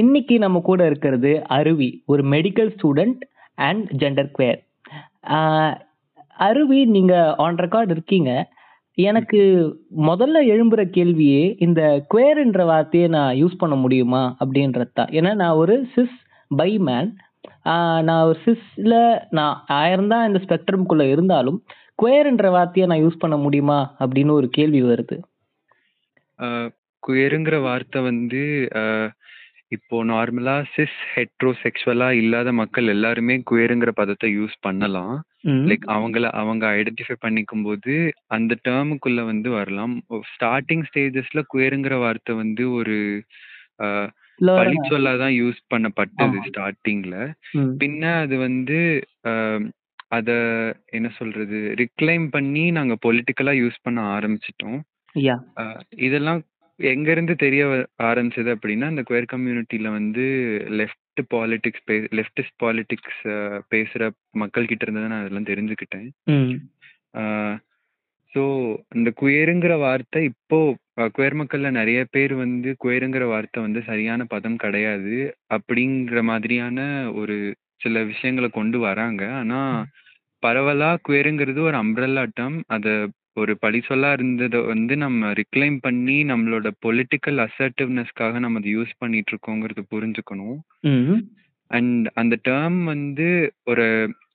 இன்னைக்கு நம்ம கூட இருக்கிறது அருவி ஒரு medical student and gender queer Aruvi நீங்க ஆன் ரெக்கார்ட் இருக்கீங்க. எனக்கு முதல்ல எழும்புற கேள்வியே இந்த குவேர்ன்ற வார்த்தையை நான் யூஸ் பண்ண முடியுமா அப்படின்றது தான் ஏன்னா நான் ஒரு சிஸ் பை மேன் நான் ஒரு சிஸ்ல நான் ஆயிரம்தான் இந்த ஸ்பெக்ட்ரம்குள்ள இருந்தாலும் குவேர்ன்ற வார்த்தையை நான் யூஸ் பண்ண முடியுமா அப்படின்னு ஒரு கேள்வி வருது. குயருங்கிற வார்த்தை வந்து இப்போ நார்மலா சிஸ் ஹெட்ரோசெக்சுவலா இல்லாத மக்கள் எல்லாருமே குயருங்கிற பதத்தை யூஸ் பண்ணலாம் ம். லைக் அவங்கள அவங்க ஐடென்டிஃபை பண்ணிக்கும் போது அந்த டேர்முக்குள்ள வந்து வரலாம் ஸ்டார்டிங் ஸ்டேஜஸ்ல குயருங்கிற வார்த்தை வந்து ஒரு அஹ், தான் யூஸ் பண்ணப்பட்டது ஆமா. ஸ்டார்டிங்ல ம். பின்ன அது வந்து அஹ், அத என்ன சொல்றது ரிக்ளைம் பண்ணி நாங்க பொலிட்டிக்கலா யூஸ் பண்ண ஆரம்பிச்சிட்டோம். அஹ் இதெல்லாம் எங்க இருந்து தெரிய ஆரம்பிச்சது அப்படின்னா இந்த குயர் கம்யூனிட்டில வந்து லெஃப்ட் பாலிடிக்ஸ் பே லெஃப்டிஸ்ட் பாலிடிக்ஸ் பேசுற மக்கள் கிட்ட இருந்து தான் நான் அதெல்லாம் தெரிஞ்சுக்கிட்டேன். ஸோ இந்த குயருங்கிற வார்த்தை இப்போ குயர் மக்கள்ல நிறைய பேர் வந்து குயருங்கிற வார்த்தை வந்து சரியான பதம் கிடையாது அப்படிங்கிற மாதிரியான ஒரு சில விஷயங்களை கொண்டு வராங்க. ஆனா பரவலா குயருங்கிறது ஒரு அம்ப்ரல்லா டேர்ம் அதை ஒரு படிச்சொல்லா இருந்ததை வந்து நம்ம ரிக்ளைம் பண்ணி நம்மளோட பொலிட்டிக்கல் அசர்ட்டிவ்னஸ்க்காக நம்ம அதை யூஸ் பண்ணிட்டு இருக்கோங்கிறது புரிஞ்சுக்கணும் ம். அண்ட் அந்த டேர்ம் வந்து ஒரு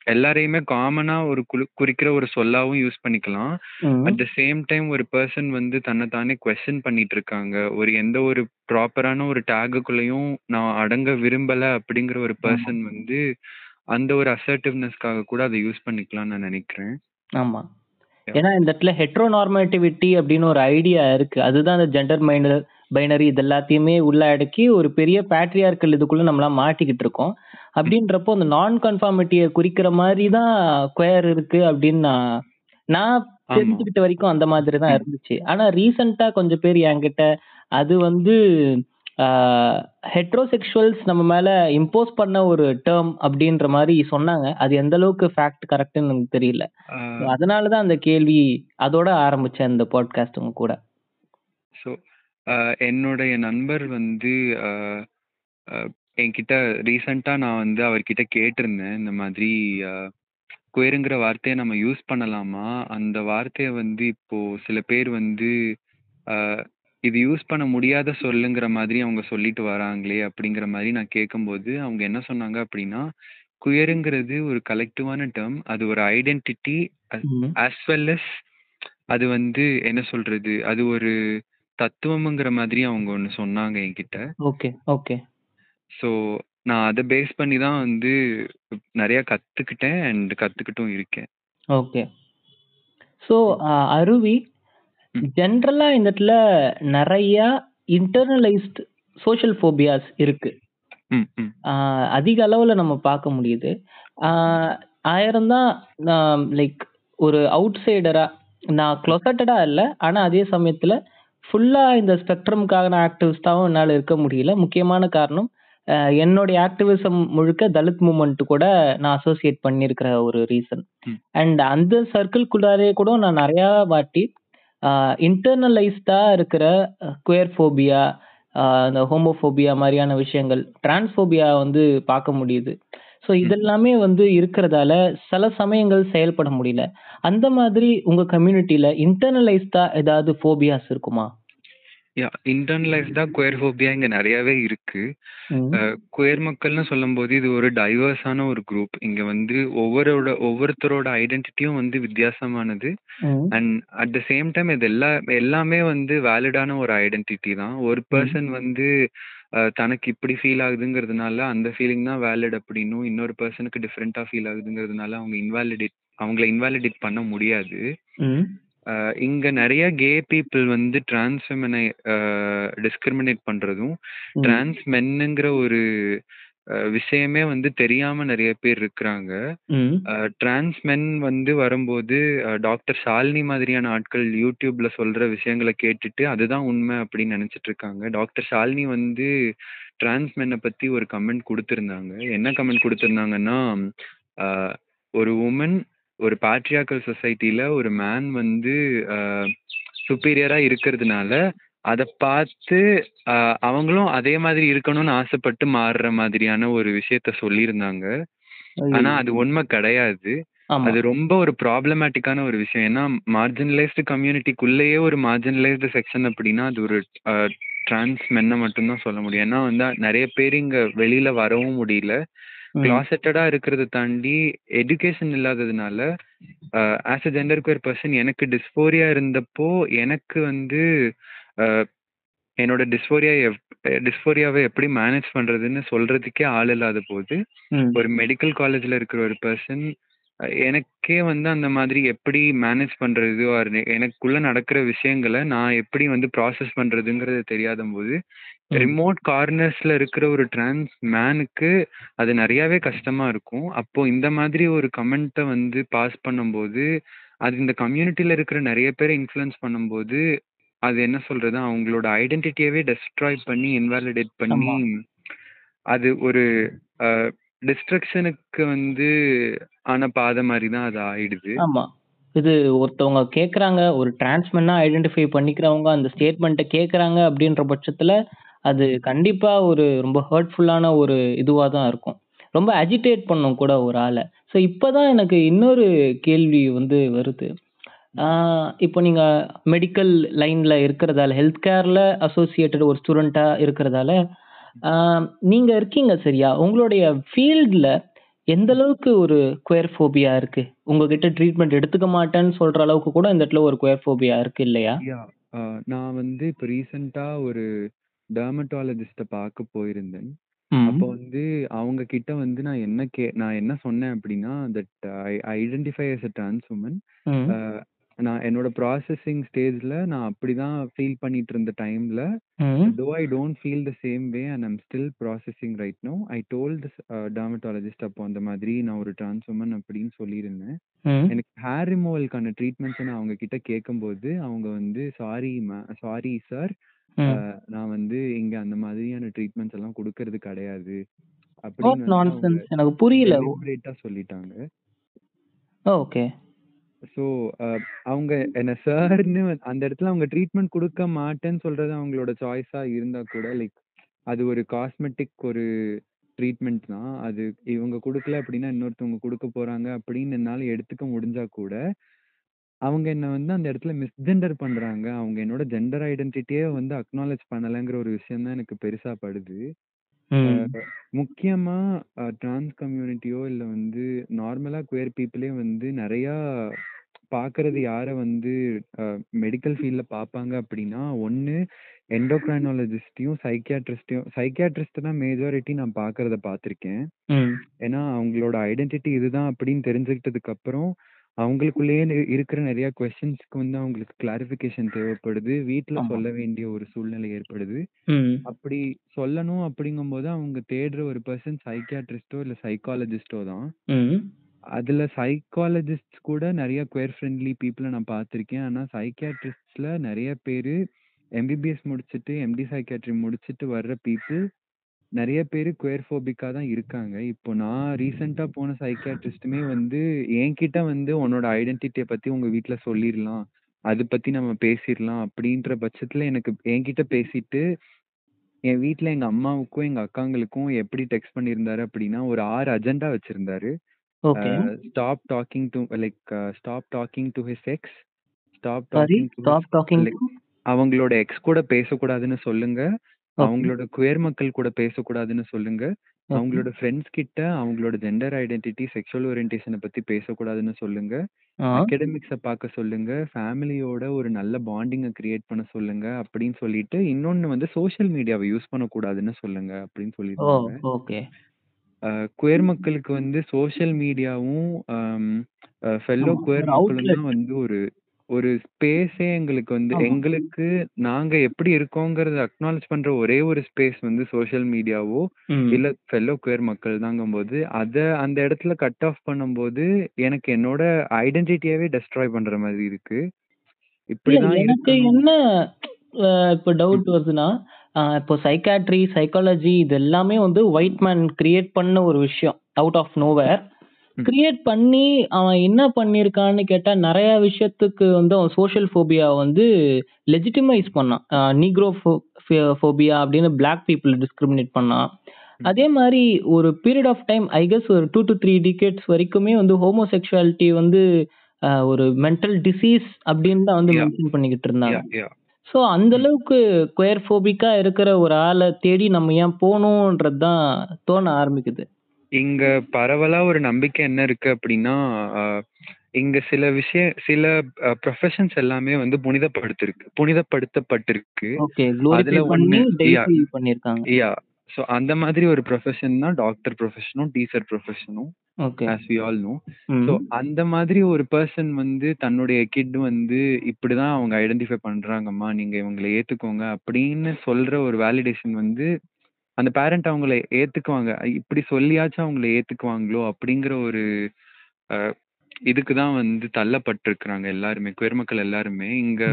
எல்லாரையுமே காமனா ஒரு குழு குறிக்கிற ஒரு சொல்லாவும் யூஸ் பண்ணிக்கலாம் ம். அட் த சேம் டைம் ஒரு பர்சன் வந்து தன்னை தானே கொஸ்டின் பண்ணிட்டு இருக்காங்க ஒரு எந்த ஒரு ப்ராப்பரான ஒரு டேகுக்குள்ளேயும் நான் அடங்க விரும்பல அப்படிங்கிற ஒரு பர்சன் வந்து அந்த ஒரு அசர்ட்டிவ்னஸ்க்காக கூட அதை யூஸ் பண்ணிக்கலாம்னு நான் நினைக்கிறேன் ஆமா. ஏன்னா இந்த இடத்துல ஹெட்ரோநார்மேட்டிவிட்டி அப்படின்னு ஒரு ஐடியா இருக்கு அதுதான் அந்த ஜெண்டர் மைனர் பைனரி இது எல்லாத்தையுமே உள்ள அடக்கி ஒரு பெரிய பேட்ரியார்க்கல் இதுக்குள்ள நம்மளாம் மாட்டிக்கிட்டு இருக்கோம் அப்படின்றப்போ அந்த நான் கன்ஃபார்மிட்டியை குறிக்கிற மாதிரி தான் குயர் இருக்கு அப்படின்னு நான் நான். தெரிஞ்சுக்கிட்ட வரைக்கும் அந்த மாதிரி தான். இருந்துச்சு ஆனா ரீசெண்டா கொஞ்சம் பேர் என்கிட்ட அது வந்து ஹெட்ரோசெக்சுவல்ஸ் நம்ம மேல இம்போஸ் பண்ண ஒரு டேர்ம் அப்படின்ற மாதிரி சொன்னாங்க. அது எந்த அளவுக்கு ஃபேக்ட் கரெக்ட்னு எனக்கு தெரியல. ஆஹ் So, அதனாலதான் அந்த கேள்வி அதோட ஆரம்பிச்சேன் இந்த பாட்காஸ்ட் உங்க கூட. ஸோ என்னுடைய நண்பர் வந்து என்கிட்ட ரீசண்டாக நான் வந்து அவர்கிட்ட கேட்டிருந்தேன். இந்த மாதிரி குயருங்கிற வார்த்தையை நம்ம யூஸ் பண்ணலாமா? அந்த வார்த்தையை வந்து இப்போ சில பேர் வந்து இது யூஸ் பண்ண முடியாத சொல்லுங்கிற மாதிரி அவங்க சொல்லிட்டு வராங்களே அப்படிங்கிற மாதிரி நான் கேட்கும்போது அவங்க என்ன சொன்னாங்க அப்படின்னா குயருங்கிறது ஒரு கலெக்டிவான டேர்ம் அது ஒரு ஐடென்டிட்டி ம். as well as அது வந்து என்ன சொல்றது? அது ஒரு தத்துவம்ங்கிற மாதிரி அவங்க ஒன்று சொன்னாங்க என்கிட்ட. Okay okay. ஸோ நான் அதை பேஸ் பண்ணி தான் வந்து நிறைய கற்றுக்கிட்டேன் அண்ட் கற்றுக்கிட்டும் இருக்கேன். ஓகே. ஸோ அருவி. ஜென்ரலா இந்த இடத்துல நிறைய இன்டர்னலைஸ்ட் சோஷியல் ஃபோபியாஸ் இருக்கு. ஆஹ் அதிக அளவுல நம்ம பார்க்க முடியுது. ஆஹ் ஆயிரம் தான் லைக் ஒரு அவுட் சைடரா நான் க்ளொசட்டடா இல்லை ஆனா அதே சமயத்துல ஃபுல்லா இந்த ஸ்பெக்ட்ரம்கான ஆக்டிவிஸ்டாவும் என்னால் இருக்க முடியல. முக்கியமான காரணம் என்னுடைய ஆக்டிவிசம் முழுக்க தலித் மூமெண்ட் கூட நான் அசோசியேட் பண்ணியிருக்கிற ஒரு ரீசன். அண்ட் அந்த சர்க்கிள்குள்ளாரே கூட நான் நிறையா வாட்டி இன்டர்னலைஸ்டா இருக்கிற குயர் ஃபோபியா இந்த ஹோமோஃபோபியா மாதிரியான விஷயங்கள் டிரான்ஸ்ஃபோபியா வந்து பார்க்க முடியுது. ஸோ இதெல்லாமே வந்து இருக்கிறதால சில சமயங்கள் செயல்பட முடியல. அந்த மாதிரி உங்க கம்யூனிட்டியில இன்டர்னலைஸ்டா ஏதாவது ஃபோபியாஸ் இருக்குமா? யா இன்டர்னலைஸ்டாக குயர் ஃபோபியா இங்கே நிறையாவே இருக்கு. ம். குயர் மக்கள்னு சொல்லும்போது இது ஒரு டைவர்ஸான ஒரு குரூப் இங்கே வந்து ஒவ்வொருவரோட ஒவ்வொருத்தரோட ஐடென்டிட்டியும் வந்து வித்தியாசமானது. ம். And at the same time இது எல்லா எல்லாமே வந்து வேலிடான ஒரு ஐடென்டிட்டி தான். ஒரு பர்சன் வந்து அஹ், தனக்கு இப்படி ஃபீல் ஆகுதுங்கிறதுனால அந்த ஃபீலிங் தான் வேலிட் அப்படின்னும் இன்னொரு பர்சனுக்கு டிஃப்ரெண்ட்டாக ஃபீல் ஆகுதுங்கிறதுனால அவங்க இன்வாலிடேட் அவங்கள இன்வாலிடேட் பண்ண முடியாது. ம். இங்க நிறைய கே பீப்புள் வந்து டிரான்ஸ்ஃபெமினை டிஸ்கிரிமினேட் பண்றதும். டிரான்ஸ் மென்னுங்கிற ஒரு அஹ், விஷயமே வந்து தெரியாம நிறைய பேர் இருக்கிறாங்க ம். டிரான்ஸ் மென் வந்து வரும்போது டாக்டர் ஷாலினி மாதிரியான ஆட்கள் யூடியூப்ல சொல்ற விஷயங்களை கேட்டுட்டு அதுதான் உண்மை அப்படின்னு நினைச்சிட்டு இருக்காங்க டாக்டர் ஷாலினி வந்து டிரான்ஸ் மென்னை பத்தி ஒரு கமெண்ட் கொடுத்திருந்தாங்க என்ன கமெண்ட் கொடுத்திருந்தாங்கன்னா அஹ், ஒரு உமன் ஒரு பேட்ரியாக்கல் சொசைட்டில ஒரு மேன் வந்து சுப்பீரியரா இருக்கிறதுனால அத பார்த்து அவங்களும் அதே மாதிரி இருக்கணும்னு ஆசைப்பட்டு மாறுற மாதிரியான ஒரு விஷயத்த சொல்லியிருந்தாங்க. ஆனா! அது உண்மை கிடையாது. அது ரொம்ப ஒரு ப்ராப்ளமேட்டிக்கான ஒரு விஷயம். ஏன்னா மார்ஜினலைஸ்டு கம்யூனிட்டிக்குள்ளேயே ஒரு மார்ஜினலைஸ்டு செக்ஷன் அப்படின்னா, அது ஒரு டிரான்ஸ் மென்ன மட்டும் தான் சொல்ல முடியும். ஏன்னா வந்து நெறைய பேர் இங்க வெளியில வரவும் முடியல. க்ளாசெட்டடா இருக்கிறத தாண்டி எஜுகேஷன் இல்லாததுனால, as a gender queer person எனக்கு டிஸ்ஃபோரியா இருந்தப்போ, எனக்கு வந்து என்னோட டிஸ்ஃபோரியா எப் டிஸ்ஃபோரியாவ எப்படி மேனேஜ் பண்றதுன்னு சொல்றதுக்கே ஆள் இல்லாத போது. ஒரு மெடிக்கல் காலேஜ்ல இருக்கிற ஒரு பெர்சன் எனக்கே வந்து அந்த மாதிரி எப்படி மேனேஜ் பண்றது எனக்குள்ள நடக்கிற விஷயங்கள நான் எப்படி வந்து ப்ராசஸ் பண்றதுங்கிறது தெரியாதம்போது, ம். ரிமோட் கார்னர்ஸ்ல இருக்கிற ஒரு டிரான்ஸ் மேனுக்கு அது நெறையாவே கஷ்டமா இருக்கும். அப்போ இந்த மாதிரி ஒரு கமெண்ட்ட வந்து பாஸ் பண்ணும்போது, அது இந்த கம்யூனிட்டில இருக்கிற நெறைய பேர இன்ஃப்ளூயன்ஸ் பண்ணும்போது, அது என்ன சொல்றது, அவங்களோட ஐடென்டிட்டியவே டெஸ்ட்ராய் பண்ணி, இன்வாலிடேட் பண்ணி, ஆமா. அது ஒரு அ டிஸ்ட்ரக்ஷனுக்கு வந்து ஆன பாதை மாரி தான் அது ஆயிடுது. ஆமா. இது ஒருத்தவங்க கேட்கறாங்க, ஒரு டிரான்ஸ் மென்னா ஐடென்டிஃபை பண்ணிக்கிறவங்க அந்த ஸ்டேட்மெண்ட்ட கேட்கறாங்க அப்படின்ற பட்சத்துல, அது கண்டிப்பா ஒரு ரொம்ப ஹர்ட்ஃபுல்லான ஒரு இதுவா தான் இருக்கும். ரொம்ப அஜிடேட் பண்ணும் கூட ஒரு ஆள. ஸோ இப்ப தான் எனக்கு இன்னொரு கேள்வி வந்து வருது. ஆ இப்போ நீங்க மெடிக்கல் லைன்ல இருக்கிறதால, ஹெல்த் கேர்ல அசோசியேட்டட் ஒரு ஸ்டூடண்ட்டா இருக்கிறதால, ஆ நீங்க இருக்கீங்க சரியா? உங்களுடைய ஃபீல்டில் எந்த அளவுக்கு ஒரு குயர் ஃபோபியா இருக்கு? உங்ககிட்ட ட்ரீட்மெண்ட் எடுத்துக்க மாட்டேன்னு சொல்ற அளவுக்கு கூட இந்த இடத்துல ஒரு குயர் ஃபோபியா இருக்கு இல்லையா? அ நான் வந்து இப்ப ரீசென்ட்டா ஒரு டெர்மடாலஜிஸ்ட்ட பார்க்க போயிருந்தேன். அப்போ ம். வந்து அவங்க கிட்ட வந்து நான் என்ன கே நான் என்ன சொன்னேன் அப்படின்னா, that I identify as a trans woman. ம். அ நான் என்னோட ப்ராசஸிங் ஸ்டேஜ்ல நான் அப்படிதான் ஃபீல் பண்ணிட்டு இருந்த டைம்ல, ம். Though I don't feel the same way and I'm still processing right now. I told this uh dermatologist அப்போ அந்த மாதிரி நான் ஒரு டிரான்ஸ் வுமன் அப்படின்னு சொல்லியிருந்தேன். ம். எனக்கு ஹேர் ரிமூவலுக்கான ட்ரீட்மெண்ட்ஸ நான் அவங்க கிட்ட கேட்கும்போது, அவங்க வந்து சாரி மே சாரி சார் அ. நான் வந்து இங்க அந்த மாதிரியான ட்ரீட்மெண்ட்ஸ் எல்லாம் குடுக்கறது கிடையாது. வாட் அப்படின்னு வந்து அவங்க நான்சென்ஸ் எனக்கு புரியல. டெலிபரேட்டா சொல்லிட்டாங்க. ஓகே. ஸோ அ அவங்க என்ன சார்ன்னு அந்த இடத்துல அவங்க ட்ரீட்மெண்ட் குடுக்க மாட்டேன்னு சொல்றது அவங்களோட சாய்ஸா இருந்தா கூட லைக் அது ஒரு காஸ்மெட்டிக் ஒரு ட்ரீட்மெண்ட் தான். அது இவங்க குடுக்கல அப்படின்னா இன்னொருத்தவங்க குடுக்க போறாங்க அப்படின்னு என்னால எடுத்துக்க முடிஞ்சா கூட, அவங்க என்ன வந்து அந்த இடத்துல மிஸ்ஜெண்டர் பண்றாங்க. அவங்க என்னோட ஜெண்டர் ஐடென்டிட்டியே வந்து அக்னாலட்ஜ் பண்ணலங்கிற ஒரு விஷயம் தான் எனக்கு பெருசா படுது. அ ம். முக்கியமா அ டிரான்ஸ் கம்யூனிட்டியோ இல்ல வந்து நார்மலா குயர் பீப்பிளே வந்து நெறையா பார்க்கறது யார வந்து அ மெடிக்கல் ஃபீல்ட்ல பார்ப்பாங்க அப்படின்னா, ஒண்ணு எண்டோக்ரைனாலஜிஸ்ட்டையும், சைக்கியாட்ரிஸ்ட்டையும் சைக்கியாட்ரிஸ்ட்ட தான் மெஜாரிட்டி நான் பார்க்கறத பார்த்துருக்கேன். ம். ஏன்னா அவங்களோட ஐடென்டிட்டி இதுதான் அப்படின்னு தெரிஞ்சுக்கிட்டதுக்கு அப்புறம், அவங்களுக்குள்ளேயே நெ இருக்கிற நெறைய கொஸ்டின்ஸ்க்கு வந்து அவங்களுக்கு கிளாரிஃபிகேஷன் தேவைப்படுது. வீட்ல ஆமா. சொல்ல வேண்டிய ஒரு சூழ்நிலை ஏற்படுது. ம். அப்படி சொல்லணும் அப்படிங்கும்போது அவங்க தேடுற ஒரு பெர்சன் சைக்கியாட்ரிஸ்ட்டோ இல்ல சைக்காலஜிஸ்ட்டோ தான். ம். அதுல சைக்காலஜிஸ்ட்ஸ் கூட நெறைய குயர் ஃப்ரெண்ட்லி பீப்பிள நான் பார்த்துருக்கேன். ஆனா சைக்கியாட்ரிஸ்ட்ஸ்ல நெறைய பேரு எம்பிபிஎஸ் முடிச்சுட்டு, எம்டி சைக்கியாட்ரி முடிச்சுட்டு வர்ற பீப்பிள் நெறைய பேரு குயர் ஃபோபிக்கா தான் இருக்காங்க. இப்போ நான் ரீசென்ட்டா போன சைக்கியாட்ரிஸ்ட்டுமே வந்து என்கிட்ட வந்து உன்னோட ஐடென்டிட்டிய பத்தி உங்க வீட்ல சொல்லிரலாம். அத பத்தி நம்ம பேசிரலாம் அப்படின்ற பட்சத்துல எனக்கு என்கிட்ட பேசிட்டு, என் வீட்ல எங்க அம்மாவுக்கும், எங்க அக்காங்களுக்கும் எப்படி டெக்ஸ்ட் பண்ணியிருந்தாரு அப்படின்னா, ஒரு 6 அஜெண்டா வச்சிருந்தாரு. அ okay. Stop talking to like stop talking to his ex. Stop sorry talking to stop his talking like to அவங்களோட எக்ஸ் கூட பேசக்கூடாதுன்னு சொல்லுங்க. ஓகே. அவங்களோட குயர் மக்கள் கூட பேசக்கூடாதுன்னு சொல்லுங்க. ஓகே. அவங்களோட ஃப்ரெண்ட்ஸ் கிட்ட அவங்களோட ஜெண்டர் ஐடென்டிட்டி, செக்சுவல் ஓரியன்டேஷன பத்தி பேசக்கூடாதுன்னு சொல்லுங்க. ஆ. அகாடமிக்ஸ பார்க்க சொல்லுங்க. ஃபேமிலியோட ஒரு நல்ல பாண்டிங்க கிரியேட் பண்ண சொல்லுங்க. அப்படின்னு சொல்லிட்டு, இன்னொன்னு வந்து சோசியல் மீடியாவ யூஸ் பண்ணக்கூடாதுன்னு சொல்லுங்க அப்படின்னு ஓ! சொல்லியிருந்தாங்க. ஓகே. அ குயர் மக்களுக்கு வந்து சோசியல் மீடியாவும், அம் அ ஃபெல்லோ ஆமா. குயர் ஒரு மக்களும் அவுட்லெட். வந்து ஒரு ஒரு ஸ்பேஸே எங்களுக்கு வந்து ஆமா. எங்களுக்கு நாங்க எப்படி இருக்கோங்கிறத அக்னாலட்ஜ் பண்ற ஒரே ஒரு ஸ்பேஸ் வந்து சோசியல் மீடியாவோ, ம். இல்ல ஃபெல்லோ குயர் மக்கள் தாங்கும்போது, அத அந்த இடத்துல கட் ஆஃப் பண்ணும்போது, எனக்கு என்னோட ஐடென்டிட்டியவே டெஸ்ட்ராய் பண்ற மாதிரி இருக்கு. இல்ல இப்படிதான் எனக்கு இருக்கணும். என்ன அ இப்ப ம். டவுட் வருதுன்னா, அ இப்போ சைக்காட்ரி, சைக்காலஜி இது எல்லாமே வந்து ஒயிட் மேன் கிரியேட் பண்ண ஒரு விஷயம். Out of nowhere. கிரியேட் பண்ணி அவன் என்ன பண்ணியிருக்கான்னு கேட்டா, நெறைய விஷயத்துக்கு வந்து அவன் சோஷியல் ஃபோபியா வந்து லெஜிட்டிமைஸ் பண்ணான். நீக்ரோ ஃபோ ஃபே ஃபோபியா அப்படின்னு பிளாக் பீப்பிள் டிஸ்கிரிமினேட் பண்ணான். அதே மாரி ஒரு period of time I guess ஒரு 2-3 டிகேட்ஸ் வரைக்குமே வந்து ஹோமோசெக்சுவாலிட்டி வந்து ஒரு மென்டல் டிசீஸ் அப்படின்னு தான் வந்து. மென்ஷன் பண்ணிக்கிட்டு இருந்தாங்க. ஸோ அந்த. அளவுக்கு குயர் ஃபோபிக்கா இருக்கிற ஒரு ஆள தேடி நம்ம ஏன் போணும்ன்றது தான் தோண ஆரம்பிக்குது. இங்க பரவலா ஒரு நம்பிக்கை என்ன இருக்கு அப்படின்னா, இங்க சில விஷய சில ப்ரொஃபஷன்ஸ் எல்லாமே வந்து புனிதப்படுத்திருக்கு புனிதப்படுத்தப்பட்டிருக்கு. ஓகே. அதுல ஒண்ணு பண்ணியிருக்காங்க. யா. ஸோ அந்த மாதிரி ஒரு ப்ரொஃபஷன் தான் டாக்டர் ப்ரொஃபஷனும், teacher ப்ரொஃபஷனும் okay. As we all know. So. அந்த மாதிரி ஒரு பெர்சன் வந்து தன்னுடைய கிட் வந்து இப்படிதான் அவங்க ஐடென்டிஃபை பண்றாங்கம்மா, நீங்க இவங்கள ஏத்துக்கோங்க அப்படின்னு சொல்ற ஒரு வேலிடேஷன் வந்து அந்த பேரண்ட் அவங்கள ஏத்துக்குவாங்க. இப்படி சொல்லியாச்சும் அவங்கள ஏத்துக்குவாங்களோ அப்படிங்கிற ஒரு இதுக்கு தான் வந்து தள்ளப்பட்டிருக்கிறாங்க எல்லாருமே. குயர் மக்கள் எல்லாருமே. இங்க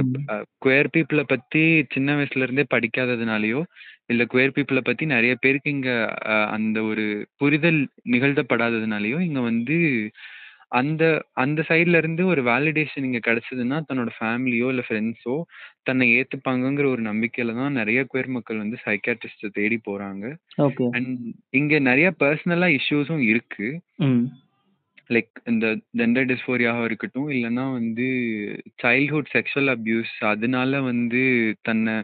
குயர் பீப்பிள பத்தி சின்ன வயசுல இருந்தே படிக்காததுனாலயோ, இல்ல குயர் பீப்பிள பத்தி நெறைய பேருக்கு இங்க அந்த ஒரு புரிதல் நிகழ்த்தப்படாததுனாலயோ, இங்க வந்து அந்த அந்த சைட்ல இருந்து ஒரு வேலிடேஷன் இங்க கிடைச்சதுன்னா, தன்னோட ஃபேமிலியோ இல்ல ஃபிரெண்ட்ஸோ தன்னை ஏத்துப்பாங்கங்கிற ஒரு நம்பிக்கையில தான் நெறைய குயர் மக்கள் வந்து சைக்கியாட்ரிஸ்ட்ட தேடி போறாங்க. ஓகே. அண்ட் இங்க நெறைய பெர்சனலா இஷ்யூஸும் இருக்கு. லைக் இந்த ஜெண்டர் டிஸ்ஃபோரியாவா இருக்கட்டும், இல்லன்னா வந்து சைல்ட்ஹுட் செக்சுவல் அப்யூஸ் அதனால வந்து தன்ன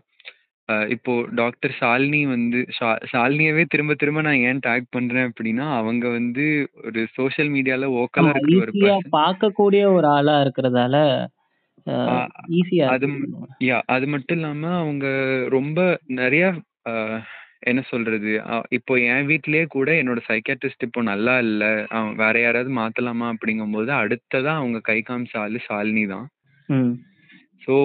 இப்போ டாக்டர் ஷாலினி வந்து ஷா ஷாலினியவே திரும்ப திரும்ப நான் ஏன் டேக் பண்றேன் அப்படின்னா, அவங்க வந்து ஒரு சோசியல் மீடியால வோக்கலா ஆமா. இருக்கிற ஒரு ஈஸியா பெர்சன். பார்க்கக்கூடிய ஒரு ஆளா இருக்கிறதால, ஈஸியா அது இருக்கு. ம் யா அது மட்டும் இல்லாம அவங்க ரொம்ப நெறைய என்ன சொல்றது? இப்போ என் வீட்லயே கூட என்னோட சைக்கியாட்ரிஸ்ட் இப்போ நல்லா இல்ல. வேற யாராவது மாத்தலாமா அப்படிங்கும்போது, அடுத்ததா அவங்க கை காமிச்ச ஆளு ஷாலினி தான். ம். ஸோ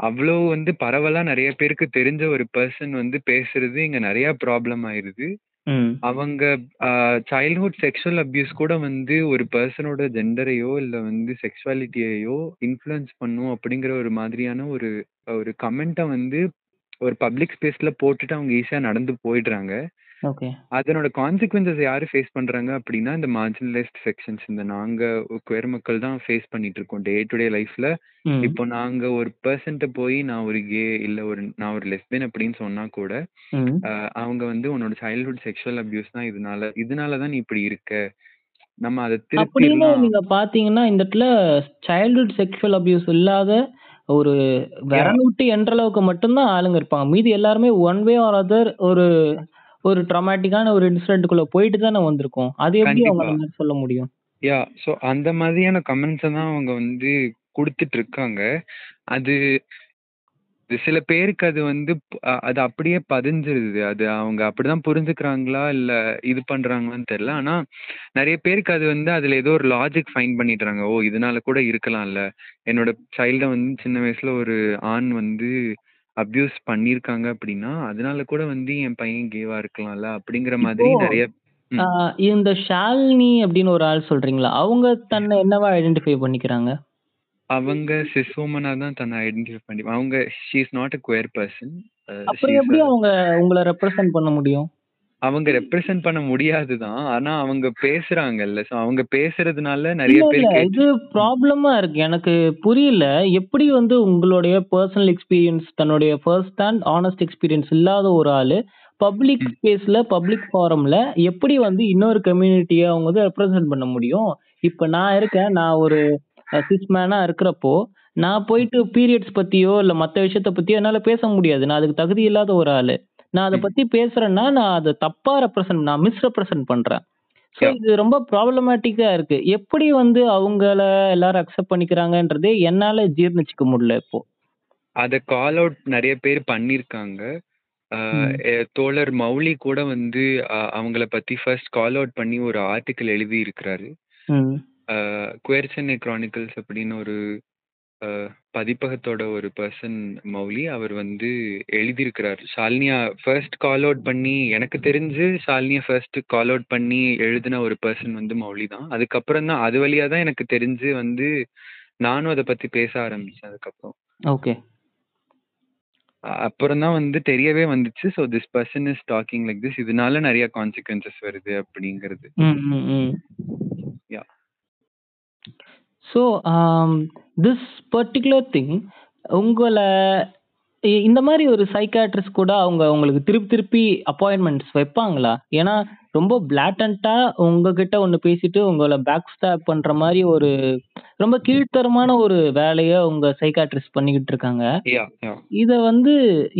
அவ்ளோ வந்து பரவலா நெறைய பேருக்கு தெரிஞ்ச ஒரு பெர்சன் வந்து பேசுறது இங்க நெறைய ப்ராப்ளம் ஆயிருது. ம். அவங்க அ சைல்ட்ஹுட் செக்சுவல் அப்யூஸ் கூட வந்து ஒரு பெர்சனோட ஜெண்டரையோ, இல்ல வந்து செக்சுவாலிட்டியையோ இன்ஃப்ளூயன்ஸ் பண்ணும் அப்படிங்கிற ஒரு மாதிரியான ஒரு ஒரு கமெண்ட்ட வந்து ஒரு பப்ளிக் ஸ்பேஸ்ல போட்டுட்டு அவங்க ஈஸியா நடந்து போயிடுறாங்க. ஓகே. அதனோட கான்சிக்வென்ஸஸ் யாரு ஃபேஸ் பண்றாங்க அப்படின்னா, இந்த மார்ஜினலைஸ்ட் செக்ஷன்ஸ் இந்த நாங்க குயர் மக்கள் தான் ஃபேஸ் பண்ணிட்டு இருக்கோம். டே டு டே லைஃப்ல. இப்போ நாங்க ஒரு பெர்சன்ட்ட போய் நான் ஒரு கே இல்ல ஒரு நான் ஒரு லெஸ்பியன் அப்படின்னு சொன்னா கூட, அவங்க வந்து உன்னோட சைல்ட்ஹுட் செக்சுவல் அப்யூஸ் தான் இதனால இதனால தான் நீ இப்படி இருக்க. நம்ம அத திருத்திரலாம். நீங்க பார்த்தீங்கன்னா, இந்த இடத்துல சைல்ட்ஹுட் செக்சுவல் அபியூஸ் இல்லாத ஒரு. விரல் விட்டு எண்ற அளவுக்கு மட்டும் தான் ஆளுங்க இருப்பாங்க. மீதி எல்லாருமே ஒன் வே ஆர் அதர் ஒரு ஒரு ட்ராமேட்டிக்கான ஒரு இன்சிடென்ட்க்குள்ள போயிட்டு தானே வந்திருக்கோம். அது எப்படி அவங்க சொல்ல முடியும்? யா. ஸோ அந்த மாதிரியான கமெண்ட்ஸ தான் அவங்க வந்து குடுத்துட்டு இருக்காங்க. அது சில பேருக்கு அது வந்து அது அப்படியே பதிஞ்சிருது. அது அவங்க அப்படிதான் புரிஞ்சுக்கிறாங்களா? இல்ல இது பண்றாங்களான்னு தெரியல. ஆனா நெறைய பேருக்கு அது வந்து அதுல ஏதோ ஒரு லாஜிக் ஃபைண்ட் பண்ணிடுறாங்க. ஓ! இதனால கூட இருக்கலாம்ல. என்னோட சைல்ட வந்து சின்ன வயசுல ஒரு ஆண் வந்து அப்யூஸ் பண்ணியிருக்காங்க அப்படின்னா, அதனால கூட வந்து என் பையன் கேவா இருக்கலாம்ல. அப்படிங்கிற இப்போ மாதிரி நெறைய அ ம். இந்த ஷாலினி அப்படின்னு ஒரு ஆள் சொல்றீங்களா? அவங்க தன்னை என்னவா ஐடென்டிஃபை பண்ணிக்கிறாங்க? அவங்க சிஸ் வுமனா தான் தன்னை ஐடென்டிஃபை பண்ணி அவங்க she is not a queer person. She அப்புறம் இஸ் எப்படி அ அவங்க உங்கள ரெப்ரசன்ட் பண்ண முடியும்? அவங்க ரெப்ரசன்ட் பண்ண முடியாது தான். ஆனா அவங்க பேசுறாங்கல்ல. ஸோ அவங்க பேசுறதுனால நெறைய பேர் இது. ப்ராப்ளமா இருக்கு. எனக்கு புரியல. எப்படி வந்து உங்களுடைய பெர்சனல் எக்ஸ்பீரியன்ஸ் தன்னுடைய ஃபர்ஸ்ட் ஹேண்ட் ஹானஸ்ட் எக்ஸ்பீரியன்ஸ் இல்லாத ஒரு ஆளு, பப்ளிக். ஸ்பேஸ்ல, பப்ளிக் ஃபாரம்ல எப்படி வந்து இன்னொரு கம்யூனிட்டிய அவங்க வந்து ரெப்ரசன்ட் பண்ண முடியும்? இப்ப நான் இருக்கேன். நான் ஒரு சிஸ் மேனா இருக்கிறப்போ, நான். போயிட்டு பீரியட்ஸ் பத்தியோ, இல்ல மத்த விஷயத்த பத்தியோ என்னால பேச முடியாது. நான் அதுக்கு தகுதி இல்லாத ஒரு ஆளு. நான் அத. பத்தி பேசுறேன்னா, நான் அத தப்பா ரெப்ரசன்ட் நான் மிஸ்ரெப்ரசன்ட் பண்றேன். ஸோ. இது ரொம்ப ப்ராப்ளமேட்டிக்கா இருக்கு. எப்படி வந்து அவங்கள எல்லாரும் அக்செப்ட் பண்ணிக்கிறாங்கன்றதே என்னால ஜீர்ணிச்சுக்க முடியல இப்போ. அத கால் அவுட் நெறைய பேர் பண்ணியிருக்காங்க. எ தோழர் மௌலி கூட வந்து அவங்கள பத்தி ஃபர்ஸ்ட் கால் அவுட் பண்ணி ஒரு ஆர்டிக்கிள் எழுதியிருக்கிறாரு. ம். அ குயர் சென்னை கிரானிக்கல்ஸ் அப்படின்னு ஒரு பதிப்பகத்தோட ஒரு பெர்சன் மௌலி. அவர் வந்து எழுதியிருக்கிறாரு. ஷாலினியா ஃபர்ஸ்ட் கால் அவுட் பண்ணி எனக்கு தெரிஞ்சு ஷாலினிய ஃபர்ஸ்ட் கால் அவுட் பண்ணி எழுதின ஒரு பெர்சன் வந்து மௌலி தான். அதுக்கப்புறம் தான் அது வழியா தான் எனக்கு தெரிஞ்சு வந்து நானும் அத பத்தி பேச ஆரம்பிச்சேன் அதுக்கப்புறம். ஓகே. அப்புறம் தான் வந்து தெரியவே வந்துச்சு. So this person is talking like this. இதனால நெறைய கான்சிக்வென்சஸ் வருது அப்படிங்கிறது. ம், ம், ம். Yeah! So, this particular thing உங்கள இந்த மாரி ஒரு சைக்கியாட்ரிஸ்ட் கூட அவங்க உங்களுக்கு திருப்பி திருப்பி அப்பாயின்ட்மென்ட்ஸ் வைப்பாங்களா? ஏன்னா, ரொம்ப பிளாட்டன்ட்டா உங்ககிட்ட ஒண்ணு பேசிட்டு, உங்கள பேக் ஸ்டாப் பண்ற மாரி ஒரு ரொம்ப கீழ்த்தரமான ஒரு வேலைய உங்க சைக்கியாட்ரிஸ்ட் பண்ணிக்கிட்டு இருக்காங்க. இத வந்து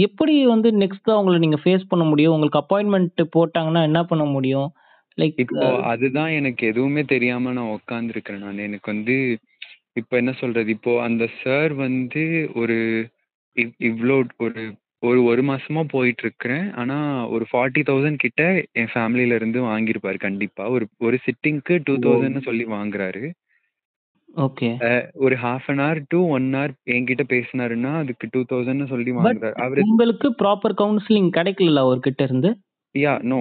எப்படி வந்து நெக்ஸ்ட் அவங்கள நீங்க ஃபேஸ் பண்ண முடியும்? உங்களுக்கு அப்பாயின்ட்மென்ட் போட்டாங்கன்னா என்ன பண்ண முடியும்? லைக் இப்போ அதுதான் எனக்கு எதுவுமே தெரியாம நான் உட்கார்ந்துருக்கிறேன் நானு. எனக்கு வந்து இப்ப என்ன சொல்றது? இப்போ அந்த சார் வந்து ஒரு இவ் இவ்ளோ ஒரு ஒரு 1 மாசமா போயிட்டுருக்கிறேன். ஆனா ஒரு 40,000 கிட்ட என் ஃபேமிலில இருந்து வாங்கியிருப்பாரு கண்டிப்பா. ஒரு ஒரு சிட்டிங்க்கு ஓ! 2000ன்னு சொல்லி வாங்குறாரு. ஓகே. ஒரு 1/2 அன் ஹவர் டூ 1 ஹவர் என்கிட்ட பேசினாருன்னா, அதுக்கு 2000ன்னு சொல்லி பட் வாங்குறாரு. அவரு உங்களுக்கு ப்ராப்பர் கவுன்சிலிங் கிடைக்கலல்ல அவர்கிட்ட இருந்து? யாஹ்! நோ.